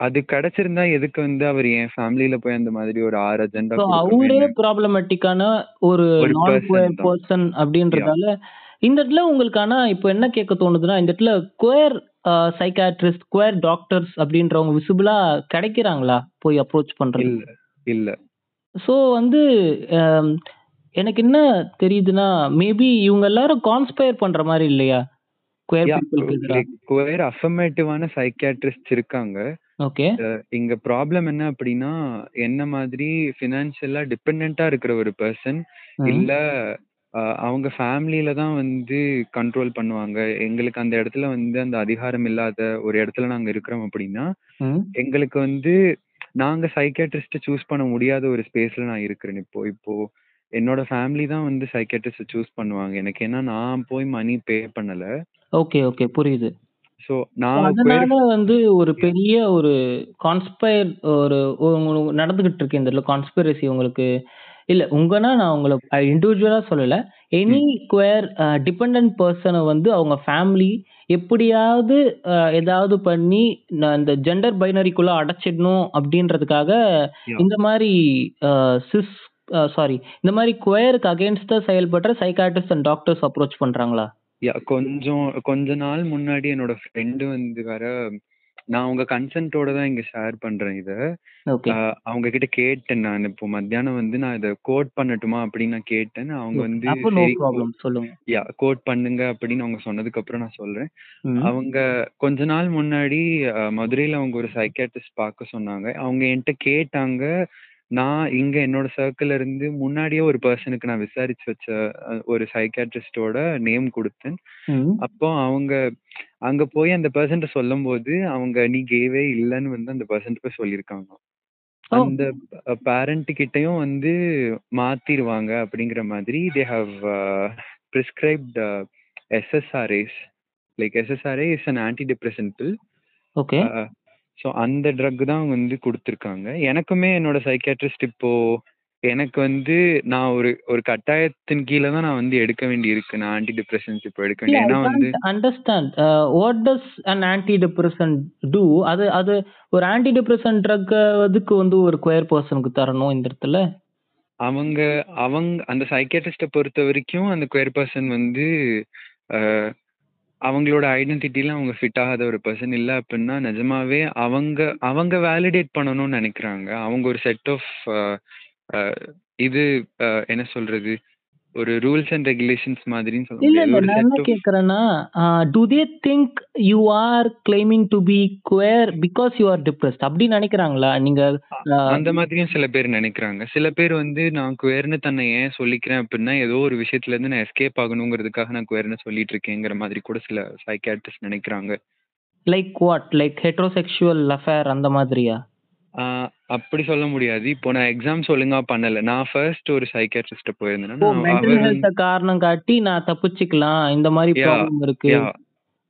அது கிடைச்சிருந்தா எதுக்கு வந்து அவரு என் ஃபேமிலில போய் அந்த மாதிரி ஒரு 6 அஜெண்டா அவரே? ப்ராப்ளமேட்டிக்கான ஒரு பெர்சன்! அப்படின்றதால, இந்த இடத்துல உங்களுக்கு ஆனா இப்ப என்ன கேட்க தோணுதுன்னா, இந்த இடத்துல queer uh psychiatrist, queer doctors அப்படின்றவங்க விசிபிளா கிடைக்கிறாங்களா? போய் அப்ரோச் பண்றதுக்கு? இல்ல, இல்ல. ஸோ வந்து அம் எனக்கு என்ன தெரியுதுன்னா, மேபி இவங்க எல்லாரும் கான்ஸ்பயர் பண்ற மாரி இல்லையா? குயர் குயர் அஃபர்மேட்டிவான சைக்கியாட்ரிஸ்ட்ஸ் இருக்காங்க. ஓகே. இங்க ப்ராப்ளம் என்ன அப்படின்னா, என்ன மாதிரி ஃபினான்ஷியலா டிபெண்டன்ட்டா இருக்கிற ஒரு பெர்சன், ம். இல்ல அவங்க ஃபேமிலில தான் வந்து கண்ட்ரோல் பண்ணுவாங்க. எங்களுக்கு அந்த இடத்துல வந்து அந்த அதிகாரம் இல்லாத ஒரு இடத்துல நாங்க இருக்கிறோம் அப்படின்னா, ம். எங்களுக்கு வந்து நாங்க சைக்கியாட்ரிஸ்ட்ட சூஸ் பண்ண முடியாத ஒரு ஸ்பேஸ்ல நான் இருக்கிறேன் இப்போ. இப்போ என்னோட ஃபேமிலி தான் வந்து சைக்கியாட்ரிஸ்ட்ட சூஸ் பண்ணுவாங்க. எனக்கு ஏன்னா நான் போய் மனி பே பண்ணல. Okay, okay. புரியுது. ஸோ நான் அதனால வந்து ஒரு! பெரிய ஒரு கான்ஸ்பயர் ஒரு நடந்துகிட்டு இருக்கு இந்த கான்ஸ்பிரசி உங்களுக்கு இல்ல உங்கன்னா நான் உங்கள இண்டிவிஜுவலா சொல்லல. எனி. குயர் டிபெண்டன்ட் பெர்சன வந்து அவங்க ஃபேமிலி எப்படியாவது ஏதாவது பண்ணி நான் இந்த ஜெண்டர் பைனரிக்குள்ள அடைச்சிடணும் அப்படின்றதுக்காக! இந்த அ சிஸ் சாரி இந்த மாரி குயருக்கு அகைன்ஸ்ட்டா செயல்படுற சைக்கியாட்ரிஸ்ட் அண்ட் டாக்டர்ஸ் அப்ரோச் பண்றாங்களா? யாஹ்! கொஞ்சம் கொஞ்ச நாள் முன்னாடி என்னோட ஃப்ரெண்ட் வந்து வேற நான் உங்க கன்சென்ட்டோட தான் இங்க ஷேர் பண்றேன் இத. ஓகே. அவங்க கிட்ட கேட்டேன் நானு. இப்போ மத்தியானம் வந்து நான் இத கோட் பண்ணட்டுமா அப்படின்னு நான் கேட்டேன். அவங்க ஓகே. வந்து அப்போ நோ சரி கோ ப்ராப்ளம் சொல்லுங்க. யாஹ்! கோட் பண்ணுங்க அப்படின்னு அவங்க சொன்னதுக்கு அப்புறம் நான் சொல்றேன். ம். அவங்க கொஞ்ச நாள் முன்னாடி அ மதுரையில அவங்க ஒரு சைக்கியாட்ரிஸ்ட் பார்க்க சொன்னாங்க. அவங்க என்ட்ட கேட்டாங்க. நான் இங்க என்னோட சர்க்கிள்ல இருந்து முன்னாடியே ஒரு பெர்சனுக்கு நான் விசாரிச்சு வச்ச ஒரு சைக்கியாட்ரிஸ்ட்டோட நேம் குடுத்தேன். ம். அப்போ அவங்க அங்க போய் அந்த பெர்சன்ட்ட சொல்லும்போது, அவங்க நீ கேவே இல்லன்னு வந்து அந்த பெர்சன்ட்ட போய் சொல்லியிருக்காங்களாம். ஓ! அந்த பேரண்ட் கிட்டயும் வந்து மாத்திருவாங்க அப்படிங்கிற மாதிரி they have prescribed SSRIs. Like SSRI is an anti depressant. Okay. So அந்த ட்ரக் தான் வந்து குடுத்துருக்காங்க. எனக்குமே என்னோட சைக்கியாட்ரிஸ்ட் இப்போ எனக்கு வந்து நான் ஒரு ஒரு கட்டாயத்தின் கீழ தான் நான் வந்து எடுக்க வேண்டி இருக்கு. நான் ஆன்டி டிப்ரசன்ட்ஸ் இப்போ எடுக்க வேண்டிய ஏன்னா வந்து understand. What does an anti depressant do? அது அது ஒரு ஆன்டி டிப்ரசன்ட் ட்ரக்க எதுக்கு வந்து ஒரு குயர் பெர்சனுக்கு தரணும் இந்த இடத்துல? அவங்க அவங் அந்த சைக்கியாட்ரிஸ்ட்ட பொறுத்தவரைக்கும் அந்த குயர் பெர்சன் வந்து அ அவங்களோட ஐடென்டிட்டியில் அவங்க ஃபிட் ஆகாத ஒரு பர்சன் இல்லை அப்புடின்னா நிஜமாவே அவங்க அவங்க வேலிடேட் பண்ணணும்னு நினைக்கிறாங்க. அவங்க ஒரு செட் ஆஃப் இது என்ன சொல்கிறது ஒரு ரூல்ஸ் அண்ட் ரெகுலேஷன்ஸ் மாதிரின்னு சொல்ல இல்ல. இல்ல. நான் என்ன அ do they think you are claiming to be queer because you are depressed அப்படி நெனைக்கிறாங்களா? நீங்க அந்த மாதிரியும் சில பேர் நெனைக்கிறாங்க. சில பேர் வந்து நான் குயர்ன்னு தன்னை ஏன் சொல்லிக்கிறேன் அப்டின்னா, ஏதோ ஒரு விஷயத்துலேருந்து நான் எஸ்கேப் ஆகணுங்கிறதுக்காக நான் குயர்ன்னு சொல்லிட்டு இருக்கேங்கிற மாதிரி கூட சில சைக்கியாட்ரிஸ்ட் நெனைக்கிறாங்க. Like what? Like heterosexual affair அந்த மாதிரியா? அப்படி சொல்ல முடியாது. இப்போ நான் எக்ஸாம்ஸ் ஒழுங்கா பண்ணல. நான் ஃபர்ஸ்ட் ஒரு சைக்கியாட்ரிஸ்ட்ட போயிருந்தேன்னா, ஓ! நான் மென்டல் அவர் ஹெல்த்த காரணம் காட்டி நான் தப்பிச்சுக்கலாம். இந்த மாரி யாஹ்! ப்ராப்ளம் இருக்கு.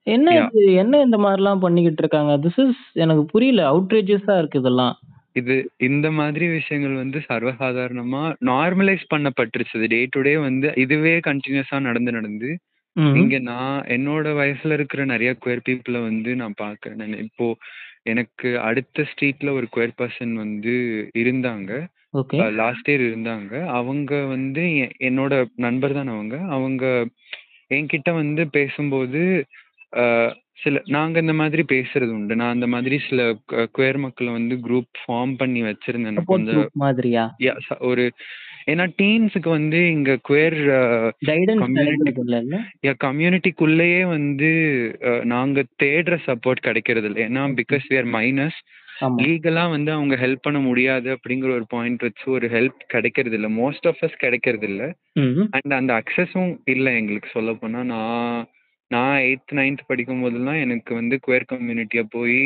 என்ன! இது? என்ன இந்த மாரிலாம் பண்ணிக்கிட்டு இருக்காங்க? திஸ் இஸ் எனக்கு புரியல. அவுட்ரேஜியஸா இருக்கு இதெல்லாம். இது இந்த மாதிரி விஷயங்கள் வந்து சர்வசாதாரணமா நார்மலைஸ் பண்ணப்பட்டுருச்சு. டே டு டே வந்து இதுவே கன்டினியூஸா நடந்து நடந்து, ம். இங்க நான் என்னோட வயசுல இருக்கிற நெறைய குயர் பீப்பிள வந்து நான் பார்க்குறேன் நானு. இப்போ எனக்கு அடுத்த ஸ்ட்ரீட்ல ஒரு குயர் பெர்சன் வந்து இருந்தாங்க. ஓகே. அ லாஸ்ட் இயர் இருந்தாங்க. அவங்க வந்து எ என்னோட நண்பர் தான் அவங்க. அவங்க என்கிட்ட வந்து பேசும்போது, அஹ், சில நாங்க இந்த மாதிரி பேசுறது உண்டு நான் அந்த மாதிரி சில குயர் மக்களை வந்து குரூப் ஃபார்ம் பண்ணி வச்சிருந்தேன் சப்போர்ட் கொஞ்சம் குரூப் மாதிரியா ச- ஒரு ஏன்னா டீன்ஸுக்கு வந்து இங்க குயர் கம்யூனிட்டி கம்யூனிட்டிக்குள்ளேயே வந்து அஹ், நாங்க தேடுற சப்போர்ட் கிடைக்கிறது இல்லை ஏன்னா பிகாஸ் we are மைனஸ் லீகலா வந்து அவங்க ஹெல்ப் பண்ண முடியாது அப்படிங்கிற ஒரு பாயிண்ட் வச்சு ஒரு ஹெல்ப் கிடைக்கிறது இல்ல மோஸ்ட் ஆஃப் அஸ் கிடைக்கிறது இல்ல அண்ட் அந்த அக்சஸும் இல்லை எங்களுக்கு சொல்ல போனா. நான் நான் எயித் நைன்த் படிக்கும் போதெல்லாம் எனக்கு வந்து குயர் கம்யூனிட்டியா போய்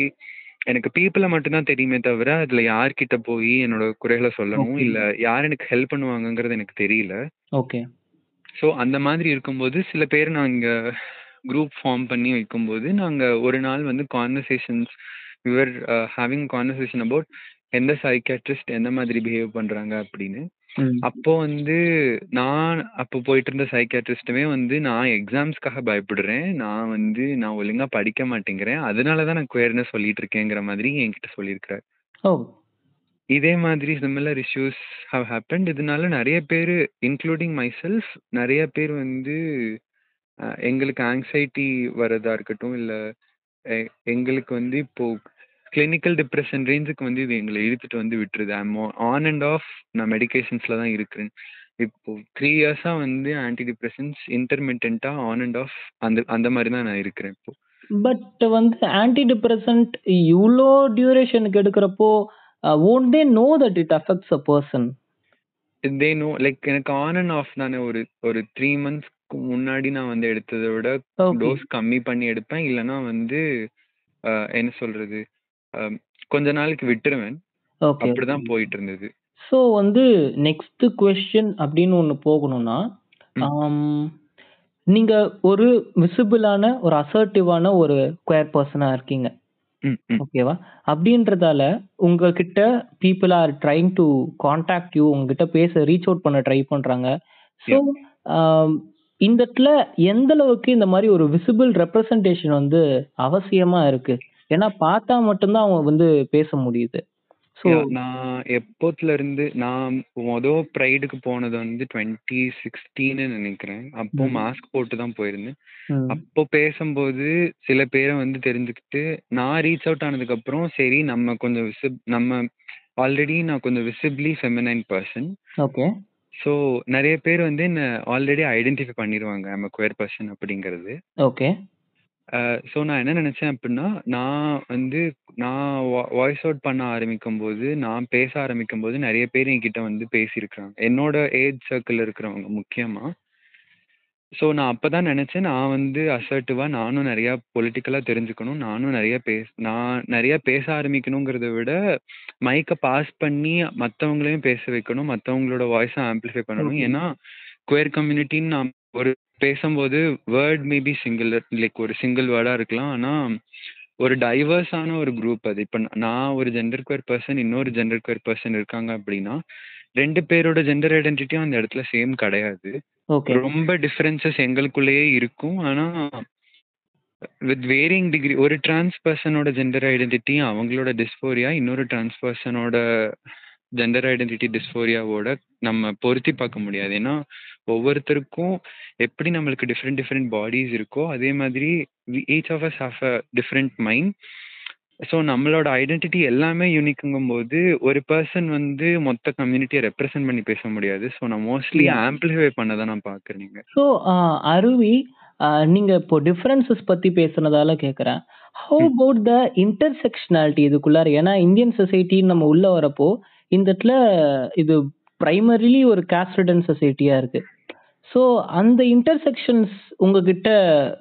எனக்கு பீப்புளை மட்டும்தான் தெரியுமே தவிர அதுல யார்கிட்ட போய் என்னோட குறைகளை சொல்லணும் Okay. இல்ல யார் எனக்கு ஹெல்ப் பண்ணுவாங்கங்கிறது எனக்கு தெரியல. ஓகே ஸோ அந்த மாதிரி இருக்கும்போது சில பேர் நாங்க குரூப் ஃபார்ம் பண்ணி வைக்கும்போது நாங்க ஒரு நாள் வந்து conversations we were having conversation about எந்த சைக்காட்ரிஸ்ட் எந்த மாதிரி பிஹேவ் பண்றாங்க அப்படின்னு. அப்போ வந்து நான் அப்போ போயிட்டு இருந்த சைக்காட்ரிஸ்ட்டுமே வந்து நான் எக்ஸாம்ஸ்க்காக பயப்படுறேன். நான் வந்து நான் ஒழுங்கா படிக்க மாட்டேங்கிறேன். அதனால தான் நான் குயர்னு சொல்லிட்டு இருக்கேங்கிற மாதிரி என்கிட்ட சொல்லியிருக்கிறார். ஓ. இதே மாதிரி சிமிலர் இஷ்யூஸ் ஹவ் ஹேப்பன்ட் இதனால நிறைய பேர் இன்க்ளூடிங் மை செல்ஃப் நிறைய பேர் வந்து எங்களுக்கு ஆங்ஸைட்டி வரதா இருக்கட்டும் இல்லை எங்களுக்கு வந்து இப்போ கிளினிக்கல் டிப்ரெஷன் ரேஞ்சுக்கு வந்து இது எங்களை இழுத்துட்டு வந்து விட்டுருது. ஐம் ஆன் அண்ட் ஆஃப் நான் மெடிகேஷன்ஸில் தான் இருக்கிறேன். இப்போ த்ரீ இயர்ஸாக வந்து ஆன்டி டிப்ரெஷன்ஸ் இன்டர்மீடியண்ட்டாக ஆன் அண்ட் ஆஃப் அந்த அந்த மாதிரி தான் நான் இருக்கிறேன் இப்போ. பட் வந்து ஆன்டி டிப்ரெசன்ட் இவ்வளோ டியூரேஷனுக்கு எடுக்கிறப்போ own they know that it affects a person they know like எனக்கு ஆன் அண்ட் ஆஃப் நான் ஒரு ஒரு த்ரீ மந்த்ஸ்க்கு முன்னாடி நான் வந்து எடுத்ததை விட டோஸ் கம்மி பண்ணி எடுப்பேன். இல்லைன்னா வந்து என்ன சொல்றது? கொஞ்ச நாளைக்கு விட்டுருவேன். ஓகே அப்படிதான் போயிட்டு இருந்தது ஸோ வந்து நெக்ஸ்ட் கொஸ்டின் அப்படின்னு ஒன்று போகணும்னா ம். ஆம், நீங்க ஒரு விசிபிளான ஒரு அசர்ட்டிவான ஒரு குயர் பர்சனாக இருக்கீங்க. ம் ம். ஓகேவா அப்படின்றதால உங்ககிட்ட people are trying to contact you உங்ககிட்ட பேச ரீச் அவுட் பண்ண ட்ரை பண்றாங்க. ஸோ இந்த இடத்துல எந்த அளவுக்கு இந்த மாதிரி ஒரு விசிபிள் ரெப்ரசன்டேஷன் வந்து அவசியமா இருக்கு? ஏன்னா பார்த்தா மட்டும்தான் அவங்க வந்து பேச முடியுது. ஸோ நான் எப்போத்துல இருந்து நான் மொதல் ப்ரைடுக்கு போனது வந்து டுவெண்ட்டி சிக்ஸ்டீன்னு நினைக்கிறேன். அப்போ. மாஸ்க் போட்டு தான் போயிருந்தேன். அப்போ பேசும்போது சில பேரை வந்து தெரிஞ்சுக்கிட்டு நான் ரீச் அவுட் ஆனதுக்கு அப்புறம் சரி நம்ம கொஞ்சம் விசிப் நம்ம ஆல்ரெடி நான் கொஞ்சம் visibly feminine person okay so நிறைய பேர் வந்து என்ன ஆல்ரெடி ஐடென்டிஃபை பண்ணிடுவாங்க நம்ம குயர் பர்சன் அப்படிங்கிறது. ஓகே ஸோ நான் என்ன நினச்சேன் அப்படின்னா நான் வந்து நான் வாய்ஸ் அவுட் பண்ண ஆரம்பிக்கும் போது நான் பேச ஆரம்பிக்கும் போது நிறைய பேர் என்கிட்ட வந்து பேசியிருக்கிறாங்க. என்னோட ஏஜ் சர்க்கிள் இருக்கிறவங்க முக்கியமாக ஸோ நான் அப்போ தான் நினச்சேன் நான் வந்து அசர்ட்டிவாக நானும் நிறையா பொலிட்டிக்கலாக தெரிஞ்சுக்கணும். நானும் நிறைய பேச நான் நிறைய பேச ஆரம்பிக்கணுங்கிறத விட மைக்கை பாஸ் பண்ணி மற்றவங்களையும் பேச வைக்கணும் மற்றவங்களோட வாய்ஸை ஆம்ப்ளிஃபை பண்ணணும். ஏன்னா குயர் கம்யூனிட்டின்னு நான் ஒரு பேசும்போது வேர்ட் மேபி சிங்கிள் லைக் ஒரு சிங்கிள் வேர்டாக இருக்கலாம். ஆனால் ஒரு டைவர்ஸான ஒரு குரூப் அது. இப்போ நான் ஒரு ஜெண்டர் குயர் பர்சன் இன்னொரு ஜெண்டர் குயர் பர்சன் இருக்காங்க அப்படின்னா ரெண்டு பேரோட ஜெண்டர் ஐடென்டிட்டியும் அந்த இடத்துல சேம் கிடையாது. ரொம்ப டிஃபரன்சஸ் எங்களுக்குள்ளேயே இருக்கும். ஆனா வித் வேரியிங் டிகிரி ஒரு டிரான்ஸ் பர்சனோட ஜெண்டர் ஐடென்டிட்டி அவங்களோட டிஸ்போரியா இன்னொரு டிரான்ஸ் பர்சனோட ஜெண்டர் ஐடென்டிட்டி டிஸ்போரியாவோட நம்ம பொருத்தி பார்க்க முடியாது. ஏன்னா ஒவ்வொருத்தருக்கும் எப்படி நம்மளுக்கு டிஃப்ரெண்ட் டிஃப்ரெண்ட் பாடிஸ் இருக்கோ அதே மாதிரி each of us have a different mind so நம்மளோட ஐடென்டிட்டி எல்லாமே யூனிக்குங்கும் போது ஒரு பர்சன் வந்து மொத்த கம்யூனிட்டியை ரெப்ரசென்ட் பண்ணி பேச முடியாது. ஸோ நான் மோஸ்ட்லி. ஆம்பிளிஃபை பண்ண தான் நான் பார்க்குறேன் நீங்கள் ஸோ அருவி நீங்க இப்போ டிஃபரன்சஸ் பத்தி பேசுனதால கேக்குறேன். ஹவு. அபவுட் த இன்டர்செக்ஷனாலிட்டி இதுக்குள்ளார? ஏன்னா இந்தியன் சொசைட்டின்னு நம்ம உள்ள வரப்போ இந்த இடத்துல இது பிரைமரிலி ஒரு காஸ்டடன் சொசைட்டியா இருக்கு. ஸோ அந்த இன்டர்செக்ஷன்ஸ் உங்ககிட்ட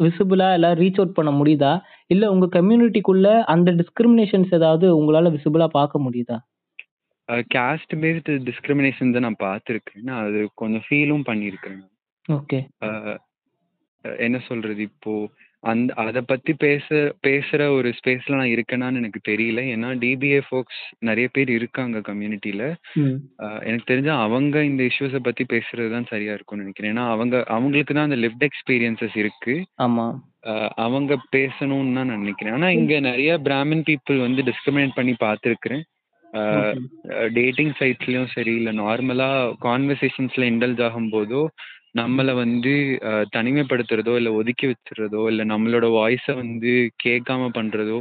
விசிபிளா எல்லாம் ரீச் அவுட் பண்ண முடியுதா? இல்ல உங்க கம்யூனிட்டிக்குள்ள அந்த டிஸ்கிரிமினேஷன்ஸ் ஏதாவது உங்களால விசிபிளா பார்க்க முடியுதா? கேஸ்ட் பேஸ்டு டிஸ்கிரிமினேஷன் தான் நான் பார்த்துருக்கேன். நான் அது கொஞ்சம் ஃபீலும் பண்ணியிருக்கேன். ஓகே என்ன சொல்றது இப்போ அந்த அதை பத்தி பேச பேசுற ஒரு ஸ்பேஸ்ல நான் இருக்கேனான்னு எனக்கு தெரியல. ஏன்னா டிபிஏ ஃபோக்ஸ் நிறைய பேர் இருக்காங்க கம்யூனிட்டியில எனக்கு தெரிஞ்ச அவங்க இந்த இஷ்யூஸை பத்தி பேசுறது தான் சரியா இருக்கும்னு நினைக்கிறேன். ஏன்னா அவங்க அவங்களுக்கு தான் அந்த லிவ்ட் எக்ஸ்பீரியன்சஸ் இருக்கு. ஆமா. அவங்க பேசணும்னு தான் நான் நினைக்கிறேன். ஆனா இங்க நிறைய பிராமின் பீப்புள் வந்து டிஸ்கிரிமினேட் பண்ணி பார்த்துருக்கிறேன். டேட்டிங் சைட்ஸ்லயும் சரி இல்லை நார்மலா கான்வர்சேஷன்ஸ்ல இண்டல்ஜ் ஆகும் போதோ நம்மள வந்து தனிமைப்படுத்துறதோ, இல்ல ஒதுக்கி வச்சுறதோ, இல்ல நம்மளோட வாய்ஸ வந்து கேட்காம பண்றதோ,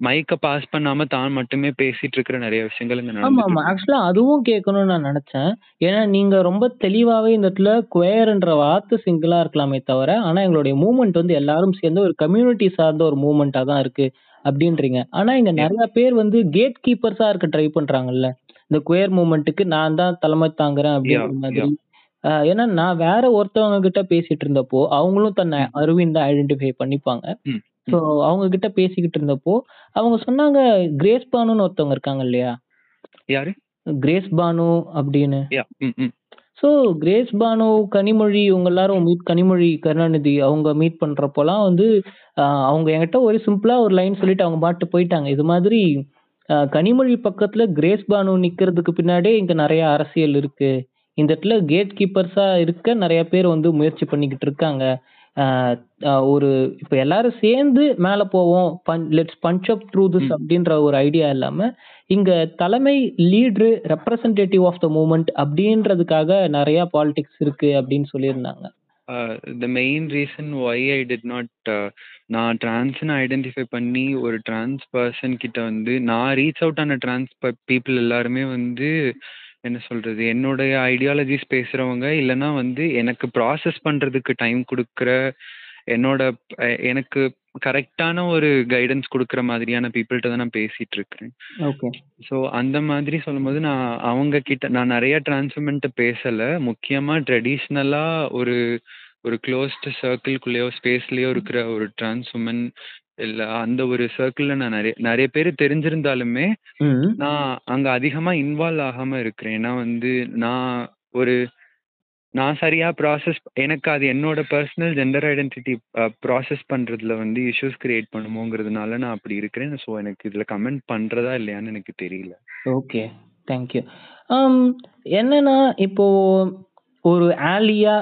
மைக்க பாஸ் பண்ணாம தான் மட்டுமே பேசிட்டு இருக்கிற நெறைய விஷயங்கள் இங்க ஆமா, நடந்துட்டு ஆமா. இருக்கு. ஆக்சுவலா அதுவும் கேட்கணும்னு நான் நெனச்சேன். ஏன்னா நீங்க ரொம்ப தெளிவாவே இந்த இடத்துல குயர்ன்ற வார்த்தை சிங்கிளா இருக்கலாமே தவிர, ஆனா எங்களுடைய மூவ்மெண்ட் வந்து எல்லாரும் சேர்ந்து ஒரு கம்யூனிட்டி சார்ந்த ஒரு மூவ்மெண்ட்டா தான் இருக்கு அப்டின்றீங்க. ஆனா இங்க. நெறைய பேர் வந்து கேட் கீப்பர்ஸா இருக்க ட்ரை பண்றாங்கல்ல. இந்த குயர் மூவ்மெண்ட்டுக்கு நான் தான் தலைமை தாங்குறேன் Yeah, அப்டின்ற மாதிரி. அ ஏன்னா நான் வேற ஒருத்தவங்க கிட்ட பேசிட்டு இருந்தப்போ, அவங்களும் தன்னை ம். அருவின் தான் ஐடென்டிஃபை பண்ணிப்பாங்க. ம், ஸோ ம். அவங்க கிட்ட பேசிக்கிட்டு இருந்தப்போ, அவங்க சொன்னாங்க கிரேஸ் பானுன்னு ஒருத்தவங்க இருக்காங்க இல்லையா? யாரு? கிரேஸ் பானு. ம், ம். ஸோ கிரேஸ் பானு, கனிமொழி இவங்க எல்லாரும் மீட் கனிமொழி கருணாநிதி அவங்க மீட் பண்றப்போலாம் வந்து, அ அவங்க என்கிட்ட ஒரு சிம்பிளா ஒரு லைன் சொல்லிட்டு அவங்க பாட்டு போயிட்டாங்க. இது மாதிரி அ கனிமொழி பக்கத்துல கிரேஸ் பானு நிக்கிறதுக்கு பின்னாடியே இங்க நெறைய அரசியல் இருக்கு. இந்த இடத்துல கேட் கீப்பர்ஸா இருக்க நெறைய பேர் வந்து முயற்சி பண்ணிக்கிட்டு இருக்காங்க. ஒரு இப்ப எல்லாரும் சேர்ந்து மேல போவோம். Let's punch up through this. அப்டின்ற ஒரு ஐடியா இல்லாம, இங்க தலைமை leader, representative of the movement அப்டின்றதுக்காக நெறைய பாலிடிக்ஸ் இருக்கு அப்டின்னு சொல்லியிருந்தாங்க. The main reason why I did not uh, நான் டிரான்ஸ்னு ஐடென்டிஃபை பண்ணி ஒரு டிரான்ஸ் பர்சன் கிட்ட வந்து நான் ரீச் அவுட் ஆன டிரான்ஸ் பீப்புள் எல்லாருமே வந்து என்ன சொல்றது என்னுடைய ஐடியாலஜிஸ் பேசுறவங்க இல்லைன்னா வந்து எனக்கு ப்ராசஸ் பண்றதுக்கு டைம் கொடுக்குற என்னோட எனக்கு கரெக்டான ஒரு கைடன்ஸ் கொடுக்குற மாதிரியான பீப்புள்கிட்ட தான் நான் பேசிட்டு இருக்கேன் ஓகே. ஸோ அந்த மாதிரி சொல்லும்போது நான் அவங்க கிட்ட நான் நிறைய டிரான்ஸ்ஃபர்மெண்ட்டை பேசலை முக்கியமாக ட்ரெடிஷ்னலாக ஒரு ஒரு க்ளோஸ்டு சர்க்கிள்குள்ளேயோ ஸ்பேஸ்லேயோ இருக்கிற ஒரு டிரான்ஸ் உமன் இல்லை அந்த ஒரு சர்க்கிளில் நான் நிறைய நிறைய பேர் தெரிஞ்சிருந்தாலுமே. நான் அங்கே அதிகமாக இன்வால்வ் ஆகாமல் இருக்கிறேன் ஏன்னா வந்து நான் ஒரு நான் சரியா ப்ராசஸ் எனக்கு அது என்னோட பர்சனல் ஜெண்டர் ஐடென்டிட்டி ப்ராசஸ் பண்ணுறதுல வந்து இஷ்யூஸ் கிரியேட் பண்ணுமோங்கிறதுனால நான் அப்படி இருக்கிறேன் ஸோ எனக்கு இதில் கமெண்ட் பண்ணுறதா இல்லையான்னு எனக்கு தெரியல ஓகே. Thank you. அம் என்னன்னா, இப்போ ஒரு ஆலியா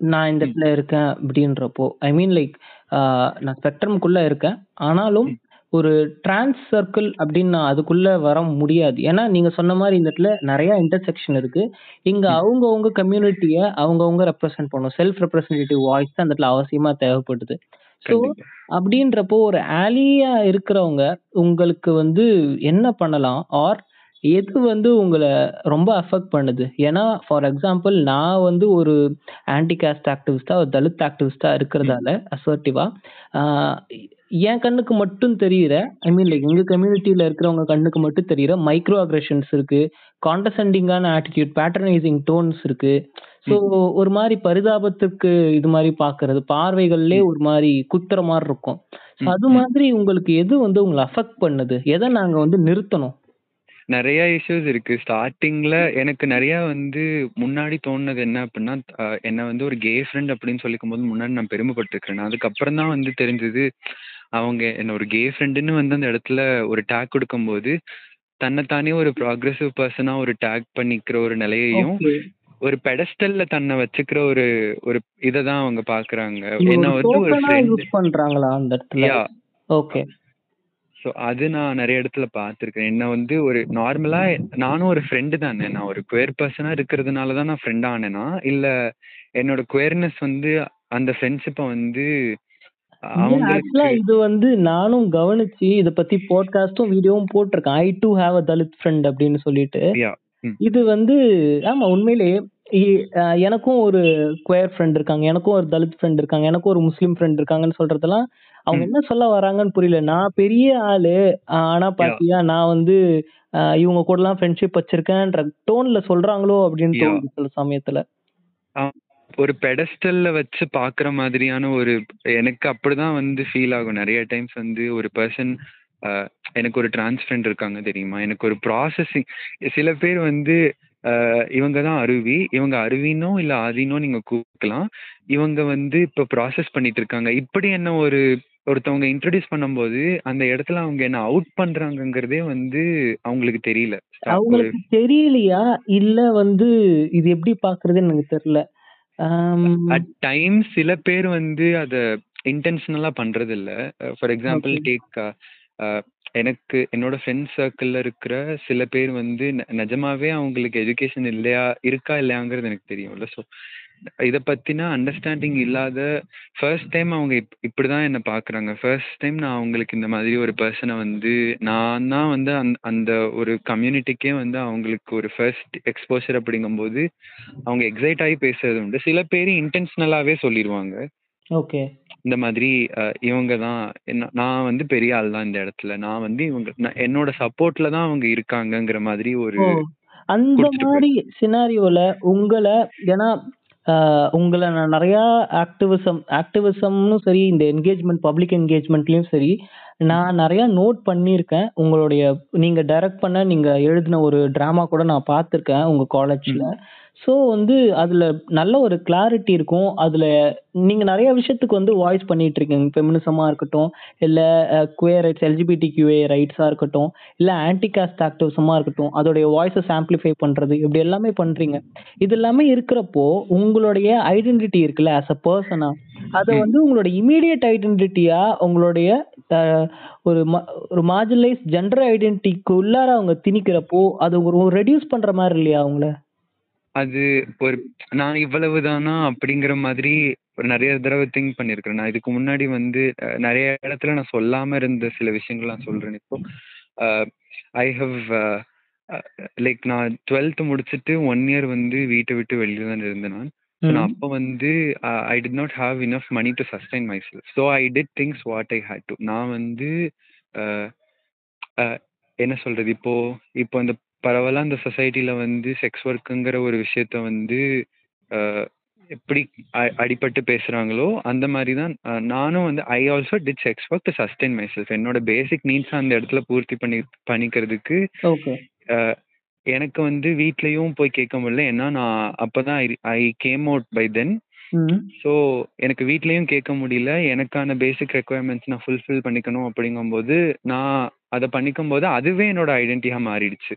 நான் இந்த. இடத்துல இருக்கேன் அப்படின்றப்போ, ஐ மீன் லைக் அ நான் ஸ்பெக்ட்ரம்க்குள்ள இருக்கேன். ஆனாலும். ஒரு டிரான்ஸ் சர்க்கிள் அப்படின்னு நான் அதுக்குள்ள வர முடியாது. ஏன்னா நீங்க சொன்ன மாரி இந்த இடத்துல நெறைய இன்டர்செக்ஷன் இருக்கு. இங்க ம். அவங்கவங்க கம்யூனிட்டிய அவங்கவங்க ரெப்ரசன்ட் பண்ணணும். செல்ஃப் ரெப்ரசன்டேட்டிவ் வாய்ஸ் தான் இந்த இடத்துல அவசியமா தேவைப்படுது. ஸோ கண்டிப்பா. அப்படின்றப்போ ஒரு ஆலியா இருக்கிறவங்க உங்களுக்கு வந்து என்ன பண்ணலாம்? ஆர் எது வந்து உங்கள ரொம்ப அஃபெக்ட் பண்ணுது? ஏன்னா ஃபார் எக்ஸாம்பிள் நான் வந்து ஒரு ஆன்டி காஸ்ட் ஆக்டிவிஸ்ட்டா, ஒரு தலித் ஆக்டிவிஸ்ட்டா ம். இருக்கிறதால அசர்ட்டிவா ஆ என் கண்ணுக்கு மட்டும் தெரியிற ஐ மீன் லைக் எங்க கம்யூனிட்டில இருக்கிறவங்க கண்ணுக்கு மட்டும் தெரியிற மைக்ரோ அக்ரஷன்ஸ் இருக்கு. காண்டசெண்டிங்கான ஆட்டிட்யூட், பேட்ரனைசிங் டோன்ஸ் இருக்கு. ஸோ ம். ஒரு மாரி பரிதாபத்துக்கு இது மாரி பார்க்கறது, பார்வைகள்லயே ம். ஒரு மாரி குத்துற மாரி இருக்கும். ஸோ ம். அது ம். மாதிரி உங்களுக்கு எது வந்து உங்கள அஃபெக்ட் பண்ணுது? எத நாங்க வந்து நிறுத்தணும்? நெறைய இஷ்யூஸ் இருக்கு. ஸ்டார்ட்டிங்ல எனக்கு நெறைய வந்து முன்னாடி தோணுனது என்ன அப்டின்னா, அ என்ன வந்து ஒரு கே ஃப்ரெண்ட் அப்படின்னு சொல்லிக்கும்போது முன்னாடி நான் பெருமைப்பட்டுருக்கிறேன். அதுக்கப்புறம் தான் வந்து தெரிஞ்சது, அவங்க என்ன ஒரு கே ஃப்ரெண்டுன்னு வந்து அந்த இடத்துல ஒரு டேக் குடுக்கும்போது, தன்னைத்தானே ஒரு ப்ராக்ரசிவ் பெர்சனா ஒரு டேக் பண்ணிக்கிற ஒரு நிலையையும். ஒரு பெடஸ்டல்ல தன்னை வச்சுக்கிற ஒரு ஒரு இத தான் அவங்க பார்க்குறாங்க. இது என்ன வந்து ஒரு பண்றாங்களா அந்த இடத்துல? ஓகே. ஸோ அது நான் நெறைய இடத்துல பார்த்துருக்கேன். என்ன வந்து ஒரு நார்மலா நானும் ஒரு ஃப்ரெண்டு தானே. நான் ஒரு குயர் பெர்சனா இருக்கிறதுனால தான் நான் ஃப்ரெண்ட் ஆனேனா? இல்ல என்னோட குயர்னஸ் வந்து அந்த ஃப்ரெண்ட்ஷிப்ப வந்து ஆக்சுவலா இது வந்து நானும் கவனிச்சு இத பத்தி பாட்காஸ்டும், வீடியோவும் போட்டுருக்கேன். I do have a Dalit friend அப்படின்னு சொல்லிட்டு. இது வந்து ஆமா அ எனக்கும் ஒரு குயர் ஃப்ரெண்ட் இருக்காங்க. எனக்கும் ஒரு தலித் ஃப்ரெண்ட் இருக்காங்க. எனக்கும் ஒரு முஸ்லீம் ஃப்ரெண்ட் இருக்காங்கன்னு சொல்றதெல்லாம், அவங்க. என்ன சொல்ல வராங்கன்னு புரியல. நான் பெரிய ஆளு. ஆனா! பாத்தியா நான் வந்து இவங்க கூடலாம் ஃப்ரெண்ட்ஷிப் வச்சிருக்கேன்ற டோன்ல சொல்றாங்களோ அப்படின்னு! தோணுது சில சமயத்துல. ஒரு பெடஸ்டல்ல வச்சு பார்க்குற மாதிரியான ஒரு எனக்கு அப்படிதான் வந்து ஃபீல் ஆகும். நெறைய டைம்ஸ் வந்து ஒரு பெர்சன் எனக்கு ஒரு டிரான்ஸ் ஃப்ரெண்ட் இருக்காங்க தெரியுமா? எனக்கு ஒரு ப்ராசஸிங் சில பேர் வந்து இவங்க தான் அருவி. இவங்க அருவினோ, இல்ல ஆதினோ நீங்க கூப்பிடலாம். இவங்க வந்து இப்ப ப்ராசஸ் பண்ணிட்டு இருக்காங்க. இப்படி என்ன ஒரு ஒருத்தவங்க இன்ட்ரோடியூஸ் பண்ணும்போது, அந்த இடத்துல அவங்க என்ன அவுட் பண்றாங்கங்கிறதே வந்து அவங்களுக்கு தெரியல. அவங்களுக்கு தெரியலையா? இல்ல வந்து இது எப்படி பார்க்கறதுன்னு எனக்கு தெரியல. அட் டைம்ஸ் சில பேர் வந்து அத இன்டென்ஷனலா பண்றதில்ல. For example. டேக் எனக்கு என்னோட ஃப்ரெண்ட்ஸ் சர்க்கிள்ல இருக்கிற சில பேர் வந்து நெஜமாவே அவங்களுக்கு எஜுகேஷன் இல்லையா இருக்கா இல்லையாங்கிறது எனக்கு தெரியும்ல. ஸோ இத பத்தின அண்டர்ஸ்டாண்டிங் இல்லாத ஃபர்ஸ்ட் டைம் அவங்க இப் இப்படிதான் என்ன பார்க்குறாங்க. ஃபர்ஸ்ட் டைம் நான் அவங்களுக்கு இந்த மாதிரி ஒரு பெர்சன வந்து நான் தான் வந்து அந் அந்த ஒரு கம்யூனிட்டிக்கே வந்து அவங்களுக்கு ஒரு ஃபர்ஸ்ட் எக்ஸ்போஷர் அப்படிங்கும்போது, அவங்க எக்ஸைட் ஆகி பேசுறது உண்டு. சில பேரு இன்டென்ஷனலாவே சொல்லிருவாங்க. ஓகே. இந்த மாதிரி இவங்க தான் என்ன நான் வந்து பெரிய ஆள் தான் இந்த இடத்துல. நான் வந்து இவங்க என்னோட சப்போர்ட்ல தான் அவங்க இருக்காங்கங்கிற மாதிரி ஒரு! அந்த மாரி சினாரியோல உங்கள ஏன்னா உங்கள நான் நிறையா ஆக்டிவிசம் ஆக்டிவிசம்னும் சரி, இந்த என்கேஜ்மென்ட் பப்ளிக் என்கேஜ்மென்ட்லயும் சரி, நான் நிறையா நோட் பண்ணியிருக்கேன். உங்களுடைய நீங்க டைரக்ட் பண்ண, நீங்க எழுதின ஒரு டிராமா கூட நான் பார்த்துருக்கேன் உங்க காலேஜ்ல. ம். ஸோ வந்து அதுல நல்ல ஒரு கிளாரிட்டி இருக்கும். அதுல நீங்க நெறைய விஷயத்துக்கு வந்து வாய்ஸ் பண்ணிட்டு இருக்கீங்க. ஃபெமினிசமா இருக்கட்டும், இல்ல அ குயர் ரைட்ஸ், எல்ஜிபிடிக்யூஏ ரைட்ஸா இருக்கட்டும், இல்ல ஆன்டி காஸ்ட் ஆக்டிவிசமா இருக்கட்டும், அதோடைய வாய்ஸஸ் ஆம்பிளிஃபை பண்றது, இப்படி எல்லாமே பண்றீங்க. இது எல்லாமே இருக்கிறப்போ, உங்களுடைய ஐடென்டிட்டி இருக்குல்ல ஆஸ் அ பெர்சனா, அத ம். வந்து உங்களோட இம்மீடியேட் ஐடென்டிட்டியா உங்களுடைய அ ஒரு ம ஒரு மார்ஜினலைஸ்ட் ஜெண்டர் ஐடென்டிட்டிக்கு உள்ளார அவங்க திணிக்கிறப்போ, அது ஒரு ரெடியூஸ் பண்ற மாரி இல்லையா உங்கள? அது ஒரு நான் இவ்வளவு தானா அப்படிங்கிற மாதிரி நெறைய தடவ திங்க் பண்ணியிருக்கிறேன். நான் இதுக்கு முன்னாடி வந்து நெறைய இடத்துல நான் சொல்லாம இருந்த சில விஷயங்கள் நான் சொல்றேன் இப்போ. அ ஐ ஹவ் லைக் நான் 12த் முடிச்சுட்டு 1 இயர் வந்து வீட்ட விட்டு வெளிய தான் இருந்தேன் நான். நான். அப்ப வந்து I did not have enough money to sustain myself. So I did things what I had to. நான் வந்து என்ன சொல்றது? இப்போ இப்போ இந்த பரவலா இந்த சொசைட்டில வந்து செக்ஸ் ஒர்க்குங்கிற ஒரு விஷயத்த வந்து எப்படி அ அடிபட்டு பேசுறாங்களோ, அந்த மாரி தான் நானும் வந்து I also did sex work to sustain myself. என்னோட பேசிக் நீட்ஸ அந்த இடத்துல பூர்த்தி பண்ணி பண்ணிக்கிறதுக்கு ஓகே. எனக்கு வந்து வீட்லயும் போய் கேட்க முடியல. ஏன்னா நான் அப்பதான் I I came out by then. So எனக்கு வீட்லயும் கேட்க முடியல. எனக்கான பேசிக் ரெக்வயர்மெண்ட்ஸ் நான் ஃபுல்ஃபில் பண்ணிக்கணும் அப்படிங்கும்போது, நான் அத பண்ணிக்கும்போது அதுவே என்னோட ஐடென்டிட்டியா மாறிடுச்சு.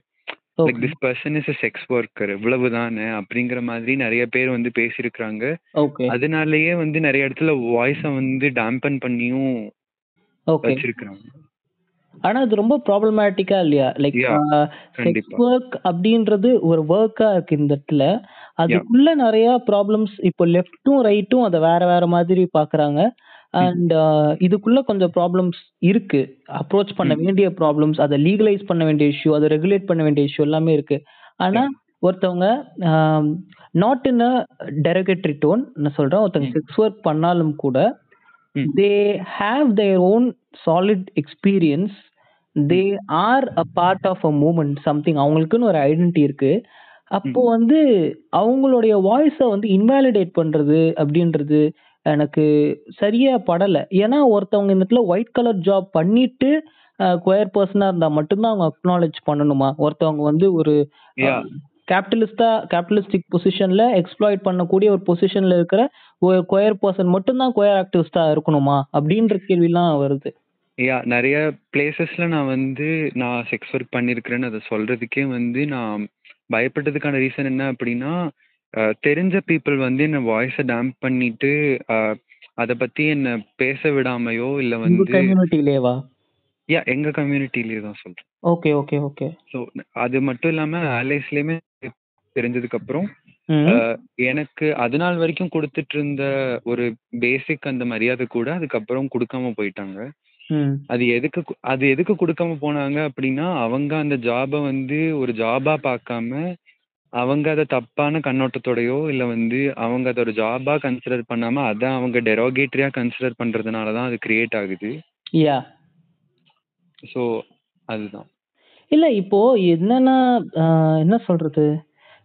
Like. This person is a sex worker இவ்வளவு தானே அப்படிங்கிற மாதிரி நெறைய பேர் வந்து பேசியிருக்கிறாங்க. ஓகே. அதனாலேயே வந்து நெறைய இடத்துல வாய்ஸ வந்து டேம்பன் பண்ணியும். வச்சிருக்கிறாங்க. ஆனா அது ரொம்ப ப்ராப்ளமேட்டிக்கா இல்லையா? Like sex. ஒர்க் அப்படின்றது ஒரு வொர்க்கா இருக்கு இந்த இடத்துல. அதுக்குள்ள நெறைய ப்ராப்ளம்ஸ் இப்போ லெஃப்ட்டும், ரைட்டும் அத வேற வேற மாதிரி பார்க்குறாங்க. ம். அண்ட் அ இதுக்குள்ள கொஞ்சம் ப்ராப்ளம்ஸ் இருக்கு. அப்ரோச் பண்ண ம். வேண்டிய ப்ராப்ளம்ஸ், அத லீகலைஸ் பண்ண வேண்டிய இஷ்யூ, அத ரெகுலேட் பண்ண வேண்டிய இஷ்யூ எல்லாமே இருக்கு. ஆனா. ஒருத்தவங்க a not in a derogatory tone நான் சொல்றேன். ஒருத்தங்க ம். செக்ஸ் ஒர்க் பண்ணாலும் கூட, ம். They have their own solid experience. They ம். Are a part of a movement something அவங்களுக்குன்னு ஒரு ஐடென்டிட்டி இருக்கு. அப்போ ம். வந்து அவங்களுடைய வாய்ஸ வந்து இன்வாலிடேட் பண்றது அப்படின்றது எனக்கு சரியா படல. ஏன்னா ஒருத்தவங்க இந்த இடத்துல ஒயிட் கலர் ஜாப் பண்ணிட்டு அ குயர் பெர்சனா இருந்தா மட்டும் தான் அவங்க அக்னாலெட்ஜ் பண்ணணுமா? ஒருத்தவங்க வந்து ஒரு அ யா. கேபிட்டலிஸ்ட்டா கேபிட்டலிஸ்டிக் பொசிஷன்ல எக்ஸ்ப்ளாய்ட் பண்ணக்கூடிய ஒரு பொசிஷன்ல இருக்கிற ஒரு குயர் பெர்சன் மட்டும் தான் குயர் ஆக்டிவிஸ்ட்டா இருக்கணுமா? அப்படின்ற கேள்விலாம் வருது. யா நெறைய பிளேஸஸ்ல நான் வந்து நான் செக்ஸ் ஒர்க் பண்ணியிருக்கிறேன்னு அத சொல்றதுக்கே வந்து நான் பயப்பட்டதுக்கான ரீசன் என்ன அப்படின்னா, தெரிஞ்ச பீப்பிள் வந்து என்ன வாய்ஸ டேம்ப் பண்ணிட்டு, அத பத்தி என்ன பேச விடாமயோ, இல்ல வந்து கம்யூனிட்டிலேவா? யா எங்க கம்யூனிட்டிலயே தான் சொல்றேன். Okay, okay, okay. ஸோ அது மட்டும் இல்லாம அலைஸ்லயுமே தெரிஞ்சதுக்கப்புறம், அ ம். எனக்கு அதுநாள் வரைக்கும் குடுத்துட்டு இருந்த ஒரு பேசிக் அந்த மரியாதை கூட அதுக்கப்புறம் குடுக்காம போயிட்டாங்க. அது எதுக்கு அது எதுக்கு குடுக்காம போனாங்க அப்படின்னா, அவங்க அந்த ஜாப வந்து ஒரு ஜாபா பார்க்காம, அவங்க அத தப்பான கண்ணோட்டத்தோடயோ, இல்ல வந்து அவங்க அத ஒரு ஜாபா கன்சிடர் பண்ணாம, அத அவங்க டெரோகேட்டரியா கன்சிடர் பண்றதுனால தான் அது கிரியேட் ஆகுது. யா. ஸோ அதுதான். இல்ல இப்போ என்னன்னா, என்ன சொல்றது?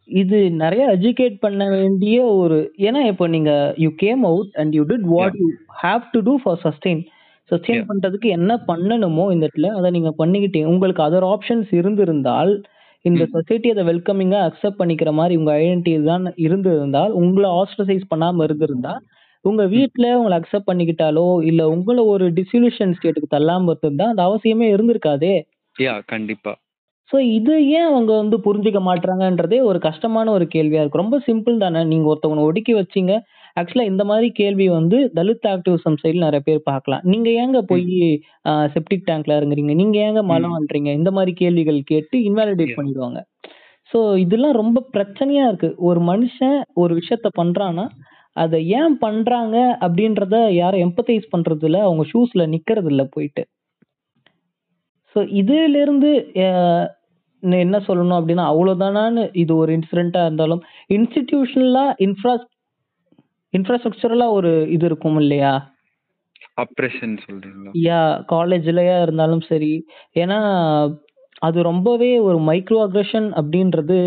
இது நெறைய எஜுகேட் பண்ண வேண்டிய ஒரு ஏன்னா இப்போ நீங்க you came out and you did. What you have to do for sustain. Sustain yeah. பண்றதுக்கு என்ன பண்ணணுமோ இந்த இடத்துல, அத நீங்க பண்ணிக்கிட்டீங்க. உங்களுக்கு அதர் ஆப்ஷன்ஸ் இருந்திருந்தால், இந்த. சொசைட்டி அத வெல்கமிங்கா அக்செப்ட் பண்ணிக்கிற மாரி உங்க ஐடென்டிட்டி தான் இருந்திருந்தால், உங்கள ஆஸ்ட்ரசைஸ் பண்ணாம இருந்திருந்தா, உங்க ம். வீட்ல உங்கள அக்செப்ட் பண்ணிக்கிட்டாலோ, இல்ல உங்கள ஒரு டிசொல்யூஷன் ஸ்டேட்க்கு தள்ளாம இருந்திருந்தா, அந்த அவசியமே இருந்திருக்காதே! யா கண்டிப்பா. ஸோ இது ஏன் அவங்க வந்து புரிஞ்சுக்க மாட்றாங்கன்றதே ஒரு கஷ்டமான ஒரு கேள்வியா இருக்கு. ரொம்ப சிம்பிள் தானே. நீங்க ஒருத்தவங்கள ஒடுக்கி வச்சீங்க. ஆக்சுவலா இந்த மாரி கேள்வி வந்து தலித் ஆக்டிவிசம் சைடுல நெறைய பேர் பார்க்கலாம். நீங்க ஏங்க. போய் செப்டிக் டேங்க்ல இறங்குறீங்க? நீங்க ஏங்க ம். மலம் அள்றீங்க? இந்த மாரி கேள்விகள் கேட்டு இன்வாலிடேட். பண்ணிடுவாங்க. ஸோ இதெல்லாம் ரொம்ப பிரச்சனையா இருக்கு. ஒரு மனுஷன் ஒரு விஷயத்த பண்றான்னா, அத ஏன் பண்றாங்க அப்படின்றத யாரும் எம்பத்தைஸ் பண்றது இல்ல. அவங்க ஷூஸ்ல நிக்கிறது இல்ல போயிட்டு. ஸோ இதிலிருந்து என்ன சொல்லணும் அப்படின்னா, அவ்வளோதானான்னு இது ஒரு இன்சிடென்ட்டா இருந்தாலும், இன்ஸ்டிடியூஷனலா இன்ஃப்ராஸ் இன்ஃப்ராஸ்ட்ரக்சரலா ஒரு இது இருக்கும் இல்லையா? அப்ரஷன் சொல்றீங்களா? யா காலேஜ்லயா இருந்தாலும் சரி. ஏன்னா, அது ரொம்பவே ஒரு மைக்ரோ அக்ரஷன் அப்படின்றது